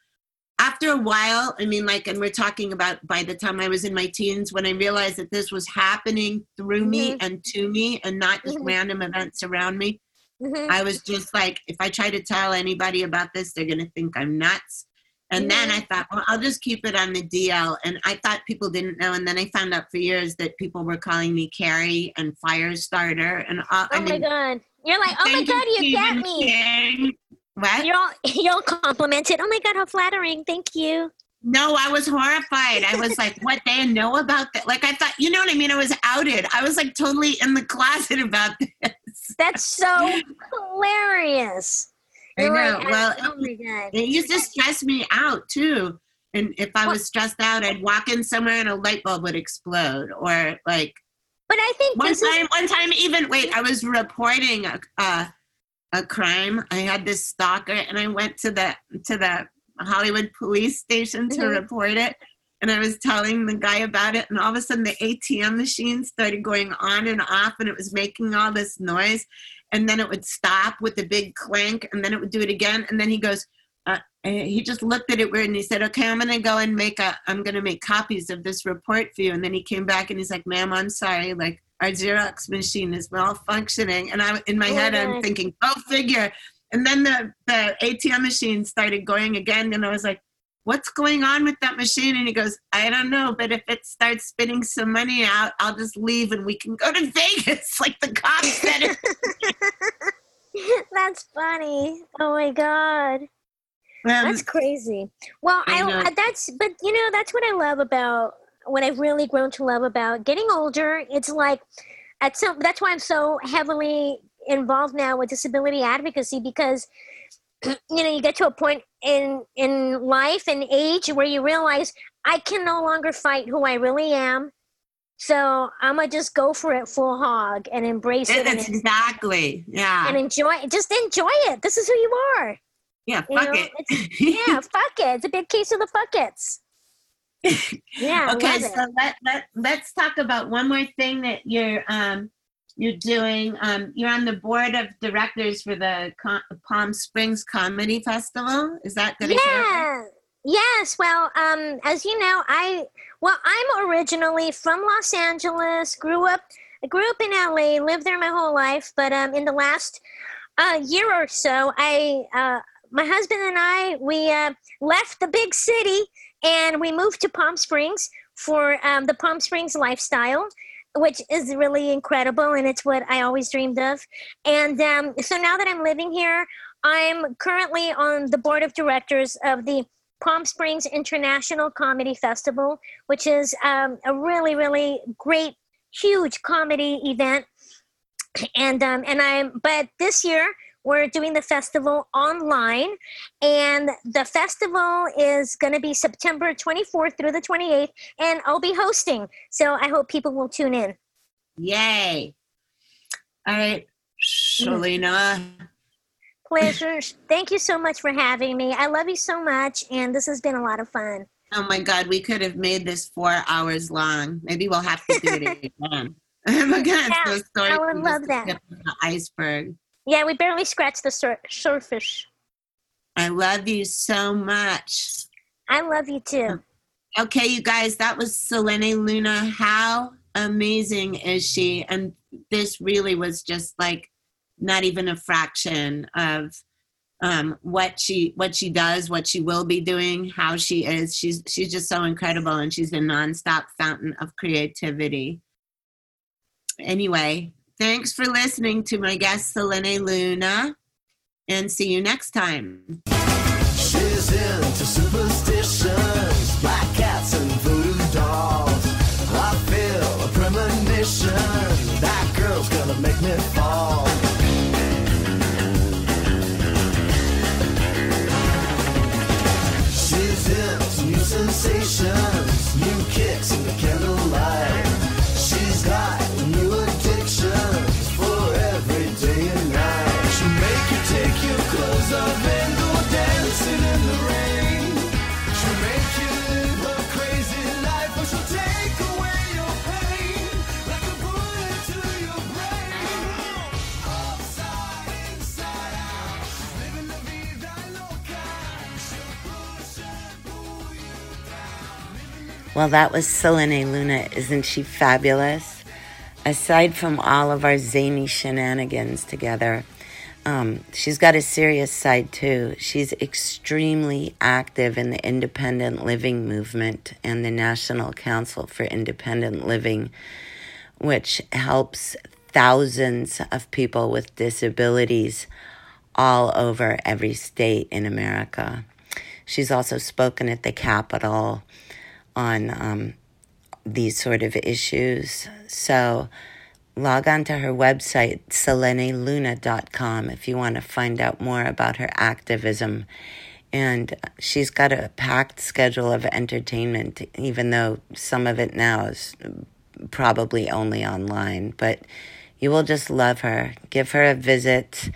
Speaker 5: after a while i mean like and we're talking about by the time i was in my teens when i realized that this was happening through me
Speaker 6: Mhm.
Speaker 5: and to me and not just
Speaker 6: Mhm.
Speaker 5: random events around me
Speaker 6: Mhm.
Speaker 5: i was just like if i try to tell anybody about this they're going to think i'm nuts and then i thought well i'll just keep it on the dl and i thought people didn't know and then i found out for years that people were calling me carrie and fire starter and uh, all,
Speaker 6: Oh
Speaker 5: I
Speaker 6: my god. You're like, oh my god, you get me.
Speaker 5: King. What?
Speaker 6: You're all, <laughs> you're all complimented. Oh my god, how flattering. Thank you.
Speaker 5: No, I was horrified. I was like, what they know about that? Like I thought, you know what I mean? I was outed. I was like totally in the <laughs> closet about this.
Speaker 6: That's so <laughs> hilarious.
Speaker 5: I know.
Speaker 6: like,
Speaker 5: Well,
Speaker 6: oh my god.
Speaker 5: It used to stress me out too. And if I was stressed out, I'd walk in somewhere and a light bulb would explode. Or like
Speaker 6: But I think
Speaker 5: one
Speaker 6: this is
Speaker 5: time, one time even wait, I was reporting a, a a crime. I had this stalker, and I went to the to the Hollywood police station to
Speaker 6: Mhm.
Speaker 5: report it. And I was telling the guy about it, and all of a sudden the ATM machine started going on and off, and it was making all this noise. And then it would stop with a big clank, and then it would do it again. And then he goes, uh, he just looked at it weird, and he said, "Okay, I'm gonna go and make a, I'm gonna make copies of this report for you." And then he came back, and he's like, "Ma'am, I'm sorry, like our Xerox machine is malfunctioning." And I, in my
Speaker 6: Oh,
Speaker 5: head, I'm thinking, "Go figure." And then the the ATM machine started going again, and I was like, "What's going on with that machine?" And he goes, "I don't know, but if it starts spitting some money out, I'll just leave and we can go to <laughs> Vegas." Like the cops said. <laughs> <laughs>
Speaker 6: That's funny. Oh my god.
Speaker 5: Um,
Speaker 6: That's crazy. Well,
Speaker 5: I.
Speaker 6: I that's but you know that's what I love about what I've really grown to love about getting older. It's like at some that's why I'm so heavily involved now with disability advocacy because you know you get to a point in in life and age where you realize I can no longer fight who I really am. So I'm gonna just go for it full hog and embrace it and,
Speaker 5: exactly. Yeah.
Speaker 6: and enjoy just enjoy it. This is who you are.
Speaker 5: yeah.
Speaker 6: You
Speaker 5: Fuck
Speaker 6: know,
Speaker 5: it.
Speaker 6: yeah, <laughs> fuck it. It's a big case of the fuckets. <laughs> Yeah.
Speaker 5: Okay so let, let let's talk about one more thing that you're um you're doing um you're on the board of directors for the Com- palm springs comedy festival is that good
Speaker 6: Yeah. Yes. Well, um, as you know, I well, I'm originally from Los Angeles. Grew up, I grew up in LA. Lived there my whole life. But um, in the last uh, year or so, I, uh, my husband and I, we uh, left the big city and we moved to Palm Springs for um, the Palm Springs lifestyle. Which is really incredible, and it's what I always dreamed of. And um, so now that I'm living here, I'm currently on the board of directors of the Palm Springs International Comedy Festival, which is um, a really, really great, huge comedy event. And um, and I'm but this year we're doing the festival online, and the festival is going to be September 24th through the 28th, and I'll be hosting. So I hope people will tune in.
Speaker 5: Yay! All right, Shalina.
Speaker 6: Pleasure. Thank you so much for having me. I love you so much, and this has been a lot of fun.
Speaker 5: Oh my God, we could have made this four hours long. Maybe we'll have to do it <laughs> again. again,
Speaker 6: Yeah,
Speaker 5: so sorry
Speaker 6: I would love that.
Speaker 5: the iceberg.
Speaker 6: Yeah, we barely scratched the sur- surface.
Speaker 5: I love you so much.
Speaker 6: I love you too.
Speaker 5: Okay, you guys, that was Selene Luna. How amazing is she? And this really was just like not even a fraction of um, what she what she does, what she will be doing, how she is. She's she's just so incredible, and she's a nonstop fountain of creativity. Anyway, thanks for listening to my guest Selene Luna, and see you next time.
Speaker 4: Well, that was Selene Luna. Isn't she fabulous? Aside from all of our zany shenanigans together, um, she's got a serious side too. She's extremely active in the independent living movement and the National Council for Independent Living, which helps thousands of people with disabilities all over every state in America. She's also spoken at the Capitol on um, these sort of issues. So log on to her website, seleneluna.com, if you want to find out more about her activism. And she's got a packed schedule of entertainment, even though some of it now is probably only online. But you will just love her. Give her a visit.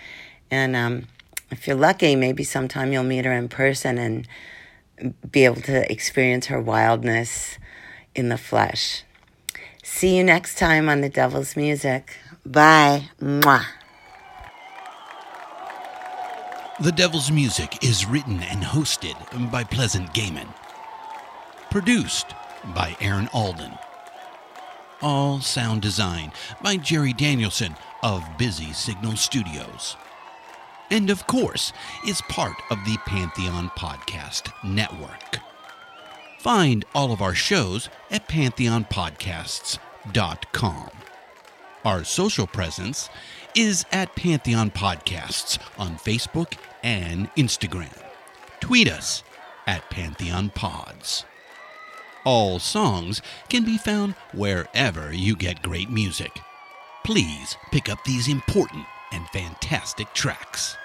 Speaker 4: And um, if you're lucky, maybe sometime you'll meet her in person and be able to experience her wildness in the flesh. See you next time on The Devil's Music. Bye. Mwah.
Speaker 3: The Devil's Music is written and hosted by Pleasant Gehman. Produced by Aaron Alden. All sound design by Jerry Danielson of Busy Signal Studios. And of course, is part of the Pantheon Podcast Network. Find all of our shows at pantheonpodcasts.com. Our social presence is at Pantheon Podcasts on Facebook and Instagram. Tweet us at Pantheon Pods. All songs can be found wherever you get great music. Please pick up these important and fantastic tracks.